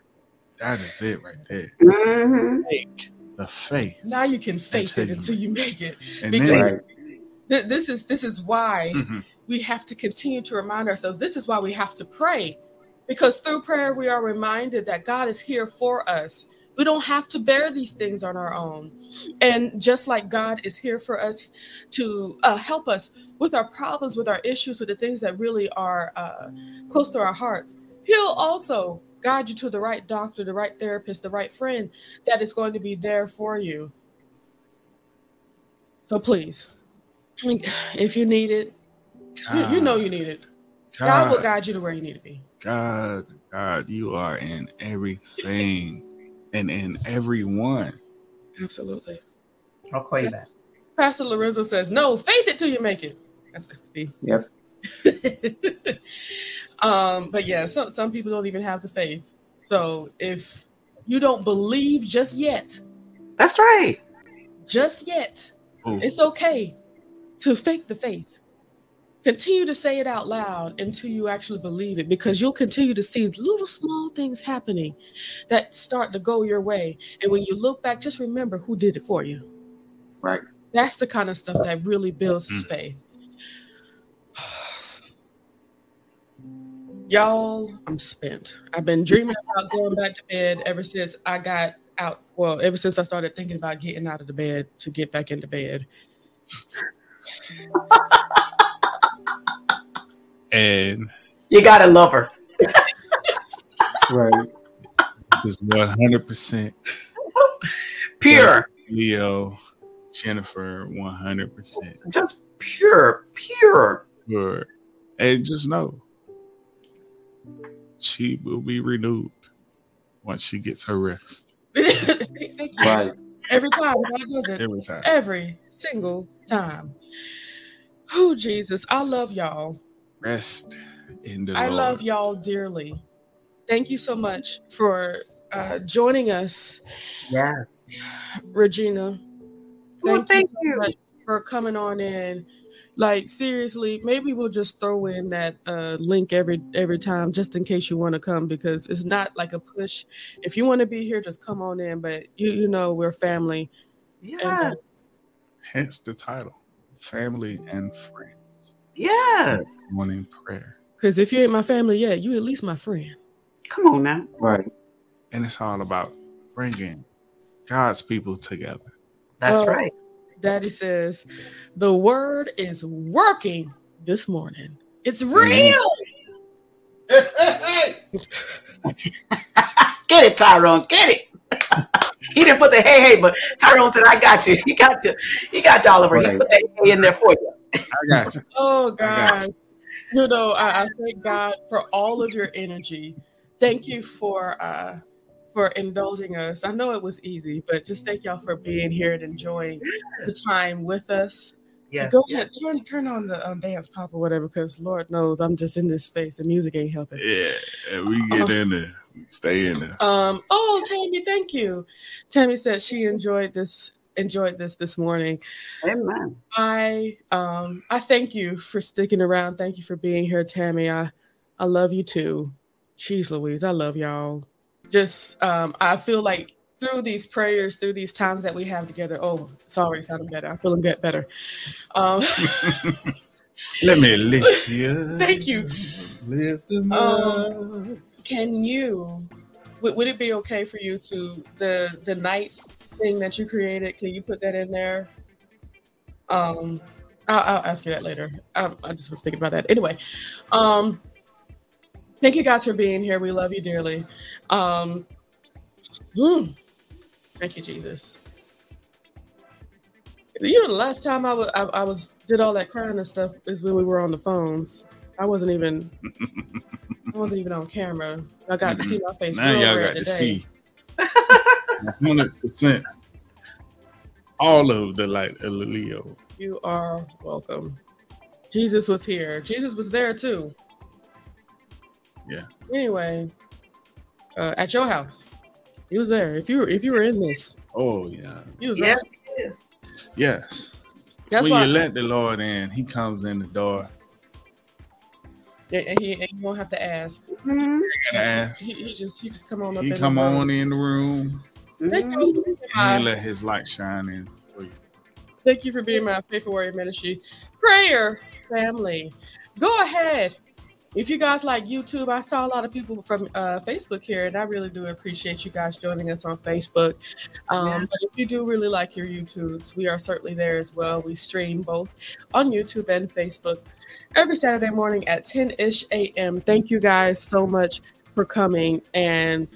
that is it right there. Mhm. Fake the faith. now you can faith Until it until you make it. And Because- then Right. Th- This is this is why Mhm. we have to continue to remind ourselves. This is why we have to pray, because through prayer we are reminded that God is here for us. We don't have to bear these things on our own, and just like God is here for us to uh, help us with our problems, with our issues, with the things that really are uh, close to our hearts, He'll also guide you to the right doctor, the right therapist, the right friend that is going to be there for you. So please, if you need it, you, you know you need it. God will guide you to where you need to be. God, God, you are in everything and in everyone. Absolutely. I'll call you back. Pastor Lorenzo says, "No, faith it till you make it." See. Yep. um, but yeah, some some people don't even have the faith. So if you don't believe just yet, That's right. just yet, Ooh. it's okay to fake the faith. Continue to say it out loud until you actually believe it because you'll continue to see little small things happening that start to go your way. And when you look back, just remember who did it for you. Right. That's the kind of stuff that really builds his faith. Y'all, I'm spent. I've been dreaming about going back to bed ever since I got out. Well, ever since I started thinking about getting out of the bed to get back into bed. And You gotta love her. Right. this is 100% Pure. Leo, Jennifer, 100% Just pure, pure. pure. And just know she will be renewed once she gets her rest Right. Every time God does it. every time. Every single time. Oh, Jesus. I love y'all. Rest in the I Lord. love y'all dearly. Thank you so much for uh, joining us, Yes. Regina. Well, thank so you. much for coming on in. Like seriously, maybe we'll just throw in that uh, link every every time, just in case you want to come, because it's not like a push. If you want to be here, just come on in. But you you know we're family. Yes. Hence the title Family and Friends. Yes. Morning prayer. Because if you ain't my family yet, you at least my friend. Come on now. Right. And it's all about bringing God's people together. That's Oh. right. Daddy says, the word is working this morning. It's real. Get it, Tyrone. Get it. he didn't put the hey hey, but Tyrone said, "I got you. He got you. He got you, Oliver. He put that hey in there for you." I got you. Oh got God. You know, I, I thank God for all of your energy. Thank you for uh for indulging us. I know it was easy, but just thank y'all for being here and enjoying the time with us. Yes. Go yes. ahead, turn turn on the um, dance pop or whatever, because Lord knows I'm just in this space. The music ain't helping. Yeah, and we get in there. We stay in there. Um, oh, Tammy, thank you. Tammy said she enjoyed this enjoyed this this morning. Amen. I um I thank you for sticking around. Thank you for being here, Tammy. I I love you too. Jeez Louise, I love y'all. Just um I feel like through these prayers, through these times that we have together. Oh, sorry, sounding better. I feel a bit better. Um Let me lift you. Thank you. Lift them Um, can you would, would it be okay for you to the the nights thing that you created can you put that in there um i'll, I'll ask you that later I, I just was thinking about that anyway um thank you guys for being here we love you dearly um hmm, thank you jesus you know the last time I wa- I- I was did all that crying and stuff is when we were on the phones i wasn't even I wasn't even on camera. I got to see my face. Now y'all got to see 100% all of the light of Leo. You are welcome. Jesus was here. Jesus was there too. Yeah. Anyway, uh, at your house, he was there. If you were, if you were in this, Oh, yeah. he was Yes, there. it is. Yes. That's when why. you let the Lord in, He comes in the door. and, and he, and you won't have to ask. Mhm. You gotta ask. He, he just he just come on up. He in come the room. on in the room Thank Mhm. you, and He let His light shine in for you. thank you for being my faithful warrior ministry prayer family. Go ahead. If you guys like YouTube, I saw a lot of people from uh, Facebook here, and I really do appreciate you guys joining us on Facebook. Um, Yeah. But if you do really like your YouTubes, we are certainly there as well. We stream both on YouTube and Facebook every Saturday morning at 10 ish a.m. Thank you guys so much for coming. And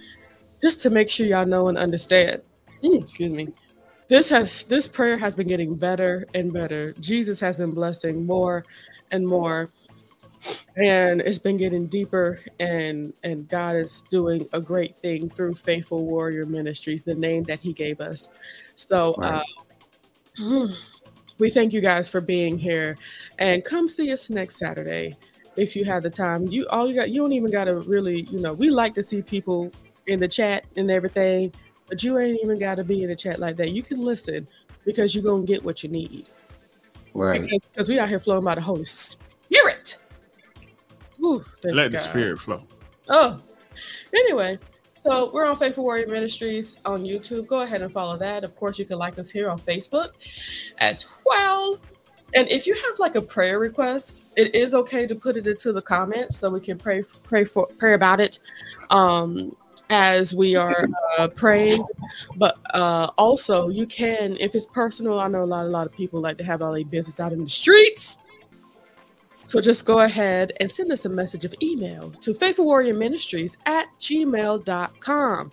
just to make sure y'all know and understand, mm, excuse me, this has this prayer has been getting better and better. Jesus has been blessing more and more and it's been getting deeper and and god is doing a great thing through faithful warrior ministries the name that he gave us. So Right. uh, we thank you guys for being here. And come see us next saturday if you have the time. You all you got you don't even got to really you know we like to see people in the chat and everything but you ain't even got to be in the chat like that. You can listen because you're gonna get what you need. Right. because, because we out here flowing by the holy spirit Let you, the Spirit flow. Oh, anyway, so we're on Faithful Warrior Ministries on YouTube. Go ahead and follow that. Of course, you can like us here on Facebook as well. And if you have like a prayer request, it is okay to put it into the comments so we can pray pray for pray about it um, as we are uh, praying. But uh, also, you can if it's personal. I know a lot a lot of people like to have all their business out in the streets. So just go ahead and send us a message of email to Faithful Warrior Ministries at gmail.com.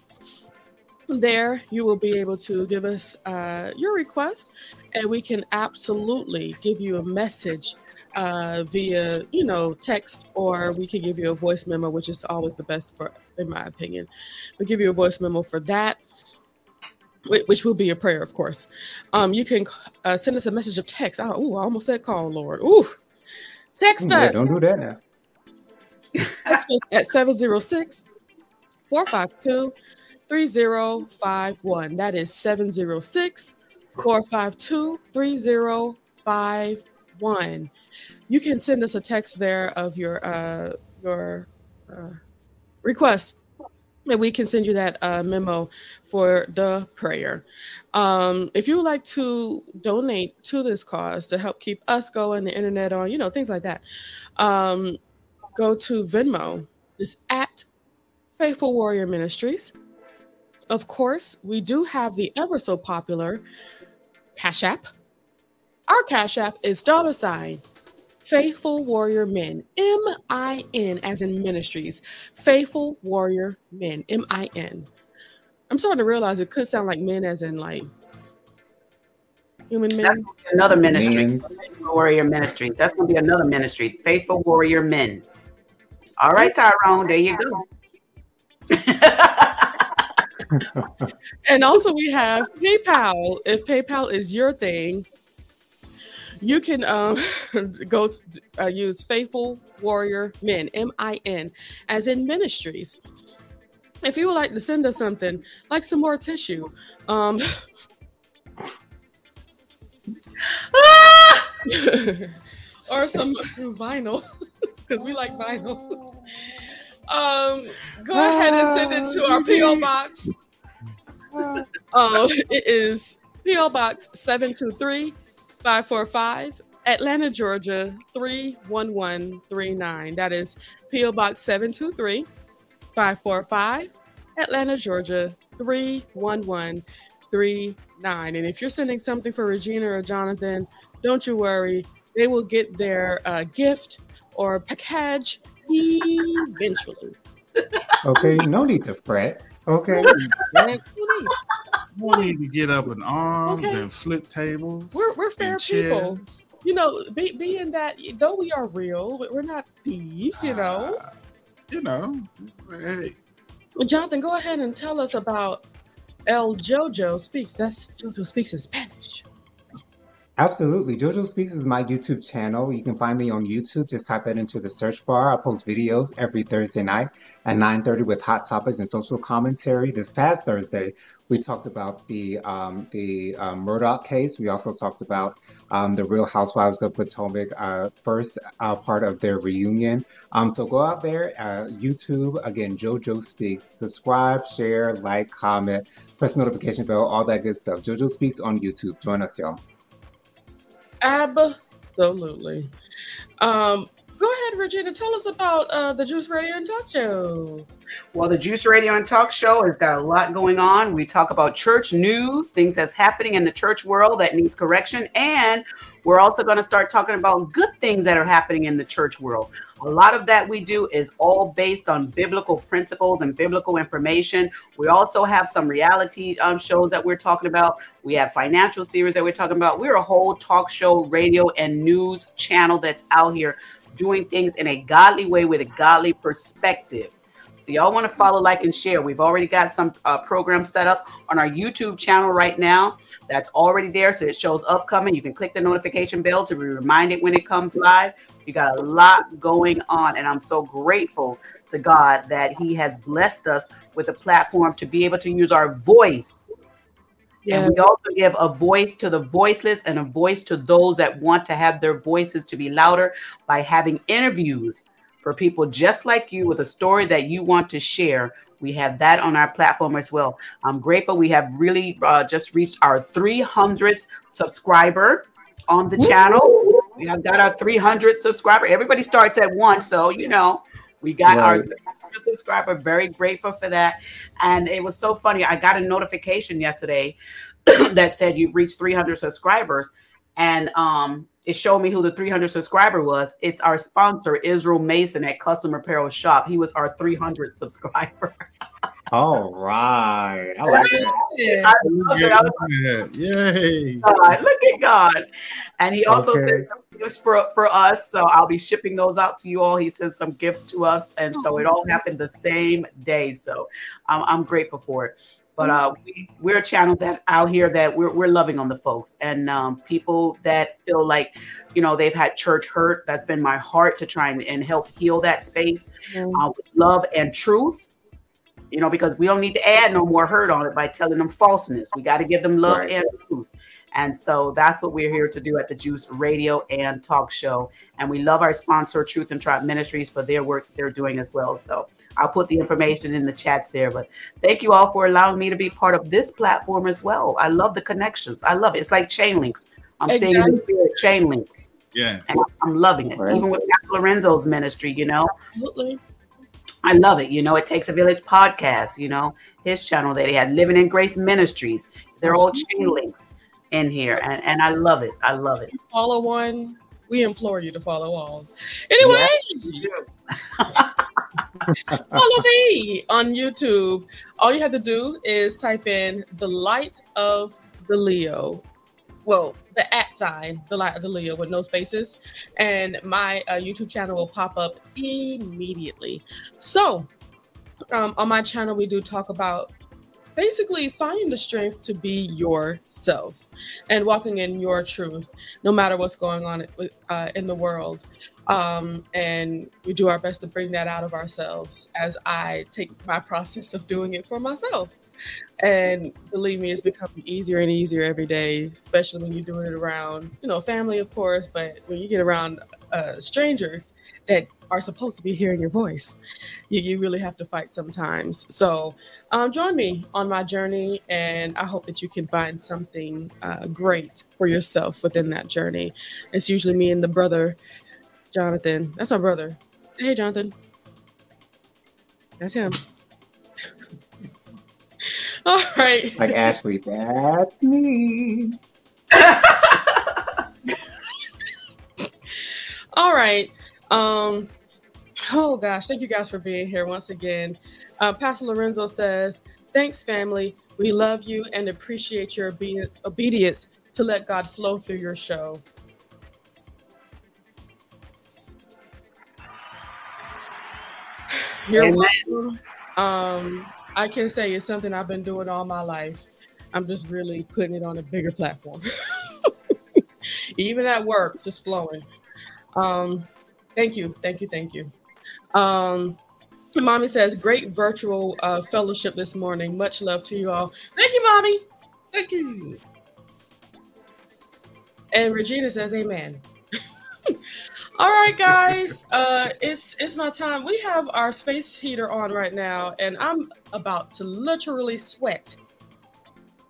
There, you will be able to give us uh, your request, and we can absolutely give you a message uh, via, you know, text, or we can give you a voice memo, which is always the best for, in my opinion. We'll give you a voice memo for that which will be a prayer, of course. Um, you can uh, send us a message of text. Oh, I almost said call, Lord. Ooh, text Yeah, us. don't do that now. Text us at 706 452 3051. That is 706 452 3051. You can send us a text there of your uh, your uh, request, and we can send you that uh, memo for the prayer. Um, if you would like to donate to this cause to help keep us going, the internet on, you know, things like that, um, go to Venmo. It's at Faithful Warrior Ministries. Of course, we do have the ever so popular Cash App. Our Cash App is dollar sign Faithful Warrior Men, M I N, as in ministries. Faithful Warrior Men, M I N. I'm starting to realize it could sound like men, as in like human That's men. gonna be another ministry. Men. Faithful Warrior Ministries. That's gonna be another ministry. Faithful Warrior Men. All right, Tyrone. There you go. And also, we have PayPal. If PayPal is your thing, you can um, go to, uh, use Faithful Warrior Men, M I N, as in ministries. If you would like to send us something, like some more tissue, um, or some vinyl, because we like vinyl. Um, go ahead and send it to our PO box. Um, it is PO Box 723 545, Atlanta, Georgia 31139. That is PO Box 723 545, Atlanta, Georgia 31139. And if you're sending something for Regina or Jonathan, don't you worry. They will get their uh, gift or package eventually. Okay, no need to fret. Okay, We need to get up in arms Okay. and flip tables. We're- we're fair people. chairs. you know, be, being that though we are real, we- we're not thieves, you know. Ah, you know, hey, Well, Jonathan, go ahead and tell us about El Jojo Speaks. That's Jojo Speaks in Spanish. Absolutely. JoJo Speaks is my YouTube channel. You can find me on YouTube. Just type that into the search bar. I post videos every Thursday night at 9:30 with hot topics and social commentary. This past Thursday, we talked about the um, the uh, Murdaugh case. We also talked about um, the Real Housewives of Potomac, uh, first uh, part of their reunion. Um, so go out there, uh, YouTube again, JoJo Speaks. Subscribe, share, like, comment, press notification bell, all that good stuff. JoJo Speaks on YouTube. Join us, y'all. Absolutely. Um, go ahead, Regina. Tell us about uh, the Juice Radio and Talk Show. Well, the Juice Radio and Talk Show has got a lot going on. We talk about church news, things that's happening in the church world that needs correction, and we're also going to start talking about good things that are happening in the church world. A lot of that we do is all based on biblical principles and biblical information. We also have some reality um, shows that we're talking about. We have financial series that we're talking about. We're a whole talk show, radio, and news channel that's out here doing things in a godly way with a godly perspective. So y'all want to follow, like, and share. We've already got some uh, programs set up on our YouTube channel right now. That's already there, so it shows upcoming. You can click the notification bell to be reminded when it comes live. We got a lot going on, and I'm so grateful to God that He has blessed us with a platform to be able to use our voice and we also give a voice to the voiceless and a voice to those that want to have their voices to be louder by having interviews for people just like you with a story that you want to share. We have that on our platform as well. I'm grateful we have really uh, just reached our 300th subscriber on the channel. We have got our 300 subscriber. Everybody starts at one, so you know we got right. our 300 subscriber. Very grateful for that. And it was so funny. I got a notification yesterday that said you've reached 300 subscribers, and um, it showed me who the 300 subscriber was. It's our sponsor, Israel Mason at Custom Apparel Shop. He was our 300 subscriber. All right. I like it. I love it. Yay. God, look at God. And he also okay. sent some gifts for, for us. So I'll be shipping those out to you all. He sent some gifts to us. And so it all happened the same day. So um, I'm grateful for it. But uh, we, we're a channel that out here that we're, we're loving on the folks and um, people that feel like, you know, they've had church hurt. That's been my heart to try and, and help heal that space mm-hmm. uh, with love and truth you know, because we don't need to add no more hurt on it by telling them falseness. We got to give them love right. and truth. And so that's what we're here to do at the Juice Radio and Talk Show. And we love our sponsor, Truth and Tribe Ministries, for their work they're doing as well. So I'll put the information in the chats there. But thank you all for allowing me to be part of this platform as well. I love the connections. I love it. It's like chain links. I'm exactly. saying chain links. Yeah. And I'm loving it. Right. Even with Lorenzo's ministry, you know. Absolutely. I love it. You know, it takes a village podcast, you know, his channel that he had Living in Grace Ministries. They're all chain links in here. And, and I love it. I love it. Follow one. We implore you to follow all. Anyway, follow me on YouTube. All you have to do is type in the light of the Leo well, the at sign, the light of the Leo with no spaces, and my uh, YouTube channel will pop up immediately. So, um, on my channel, we do talk about basically finding the strength to be yourself and walking in your truth, no matter what's going on uh, in the world. Um, and we do our best to bring that out of ourselves as I take my process of doing it for myself. And believe me, it's becoming easier and easier every day, especially when you're doing it around, you know, family, of course, but when you get around uh, strangers that are supposed to be hearing your voice, you, you really have to fight sometimes. So um, join me on my journey, and I hope that you can find something uh, great for yourself within that journey. It's usually me and the brother, Jonathan. That's my brother. Hey, Jonathan. That's him. All right. Like Ashley, that's me. All right. Um, oh gosh, thank you guys for being here once again. Uh, Pastor Lorenzo says, Thanks, family. We love you and appreciate your obe- obedience to let God flow through your show. You're welcome. Um, I can say it's something I've been doing all my life. I'm just really putting it on a bigger platform. Even at work, just flowing. Um, thank you, thank you, thank you. Um, mommy says, great virtual uh, fellowship this morning. Much love to you all. Thank you, mommy. Thank you. And Regina says, Amen. All right, guys. Uh, it's it's my time. We have our space heater on right now, and I'm about to literally sweat.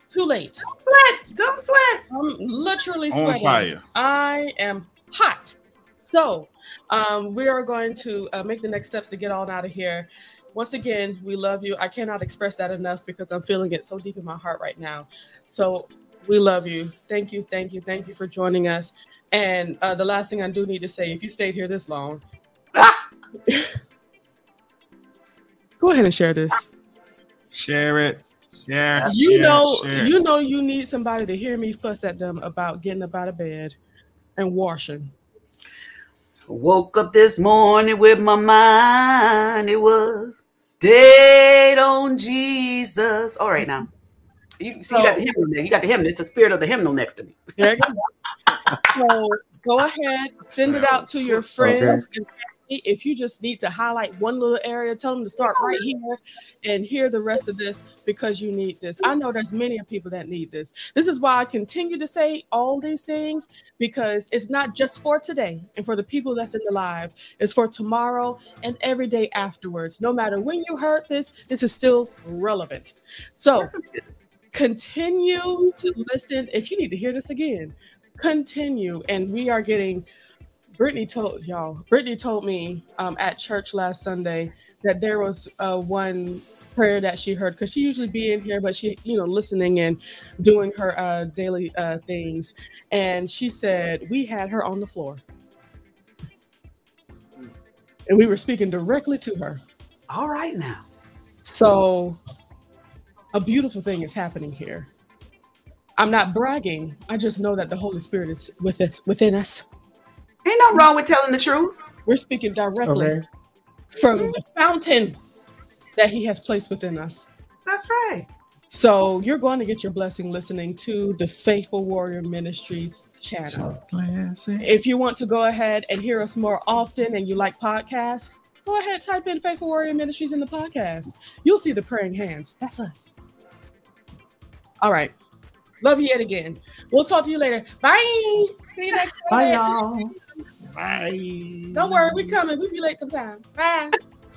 Too late. Don't sweat. Don't sweat. I'm literally sweating. On fire. I am hot. So, um, we are going to uh, make the next steps to get on out of here. Once again, we love you. I cannot express that enough because I'm feeling it so deep in my heart right now. So, we love you. Thank you, thank you, thank you for joining us. And uh, the last thing I do need to say, if you stayed here this long, go ahead and share this. Share it. Share. You share, know, share. you know, you need somebody to hear me fuss at them about getting up out of bed and washing. Woke up this morning with my mind. It was stayed on Jesus. All right, now. You see, so, you got the hymnal there. You got the hymnal. It's the spirit of the hymnal next to me. There you go. so go ahead, send it out to your friends. Okay. And if you just need to highlight one little area, tell them to start right here and hear the rest of this because you need this. I know there's many people that need this. This is why I continue to say all these things because it's not just for today and for the people that's in the live. It's for tomorrow and every day afterwards. No matter when you heard this, this is still relevant. So continue to listen. If you need to hear this again, continue. And we are getting. Brittany told y'all. Brittany told me um, at church last Sunday that there was uh, one prayer that she heard because she usually be in here, but she, you know, listening and doing her uh, daily uh, things. And she said we had her on the floor, and we were speaking directly to her. All right now. So, a beautiful thing is happening here. I'm not bragging. I just know that the Holy Spirit is with us, within us. Ain't nothing wrong with telling the truth. We're speaking directly Okay. from the fountain that He has placed within us. That's right. So you're going to get your blessing listening to the Faithful Warrior Ministries channel. If you want to go ahead and hear us more often and you like podcasts, go ahead type in Faithful Warrior Ministries in the podcast. You'll see the praying hands. That's us. All right. Love you yet again. We'll talk to you later. Bye. See you next time. Bye, y'all. Bye. Don't worry, we coming. We be late sometime. Bye.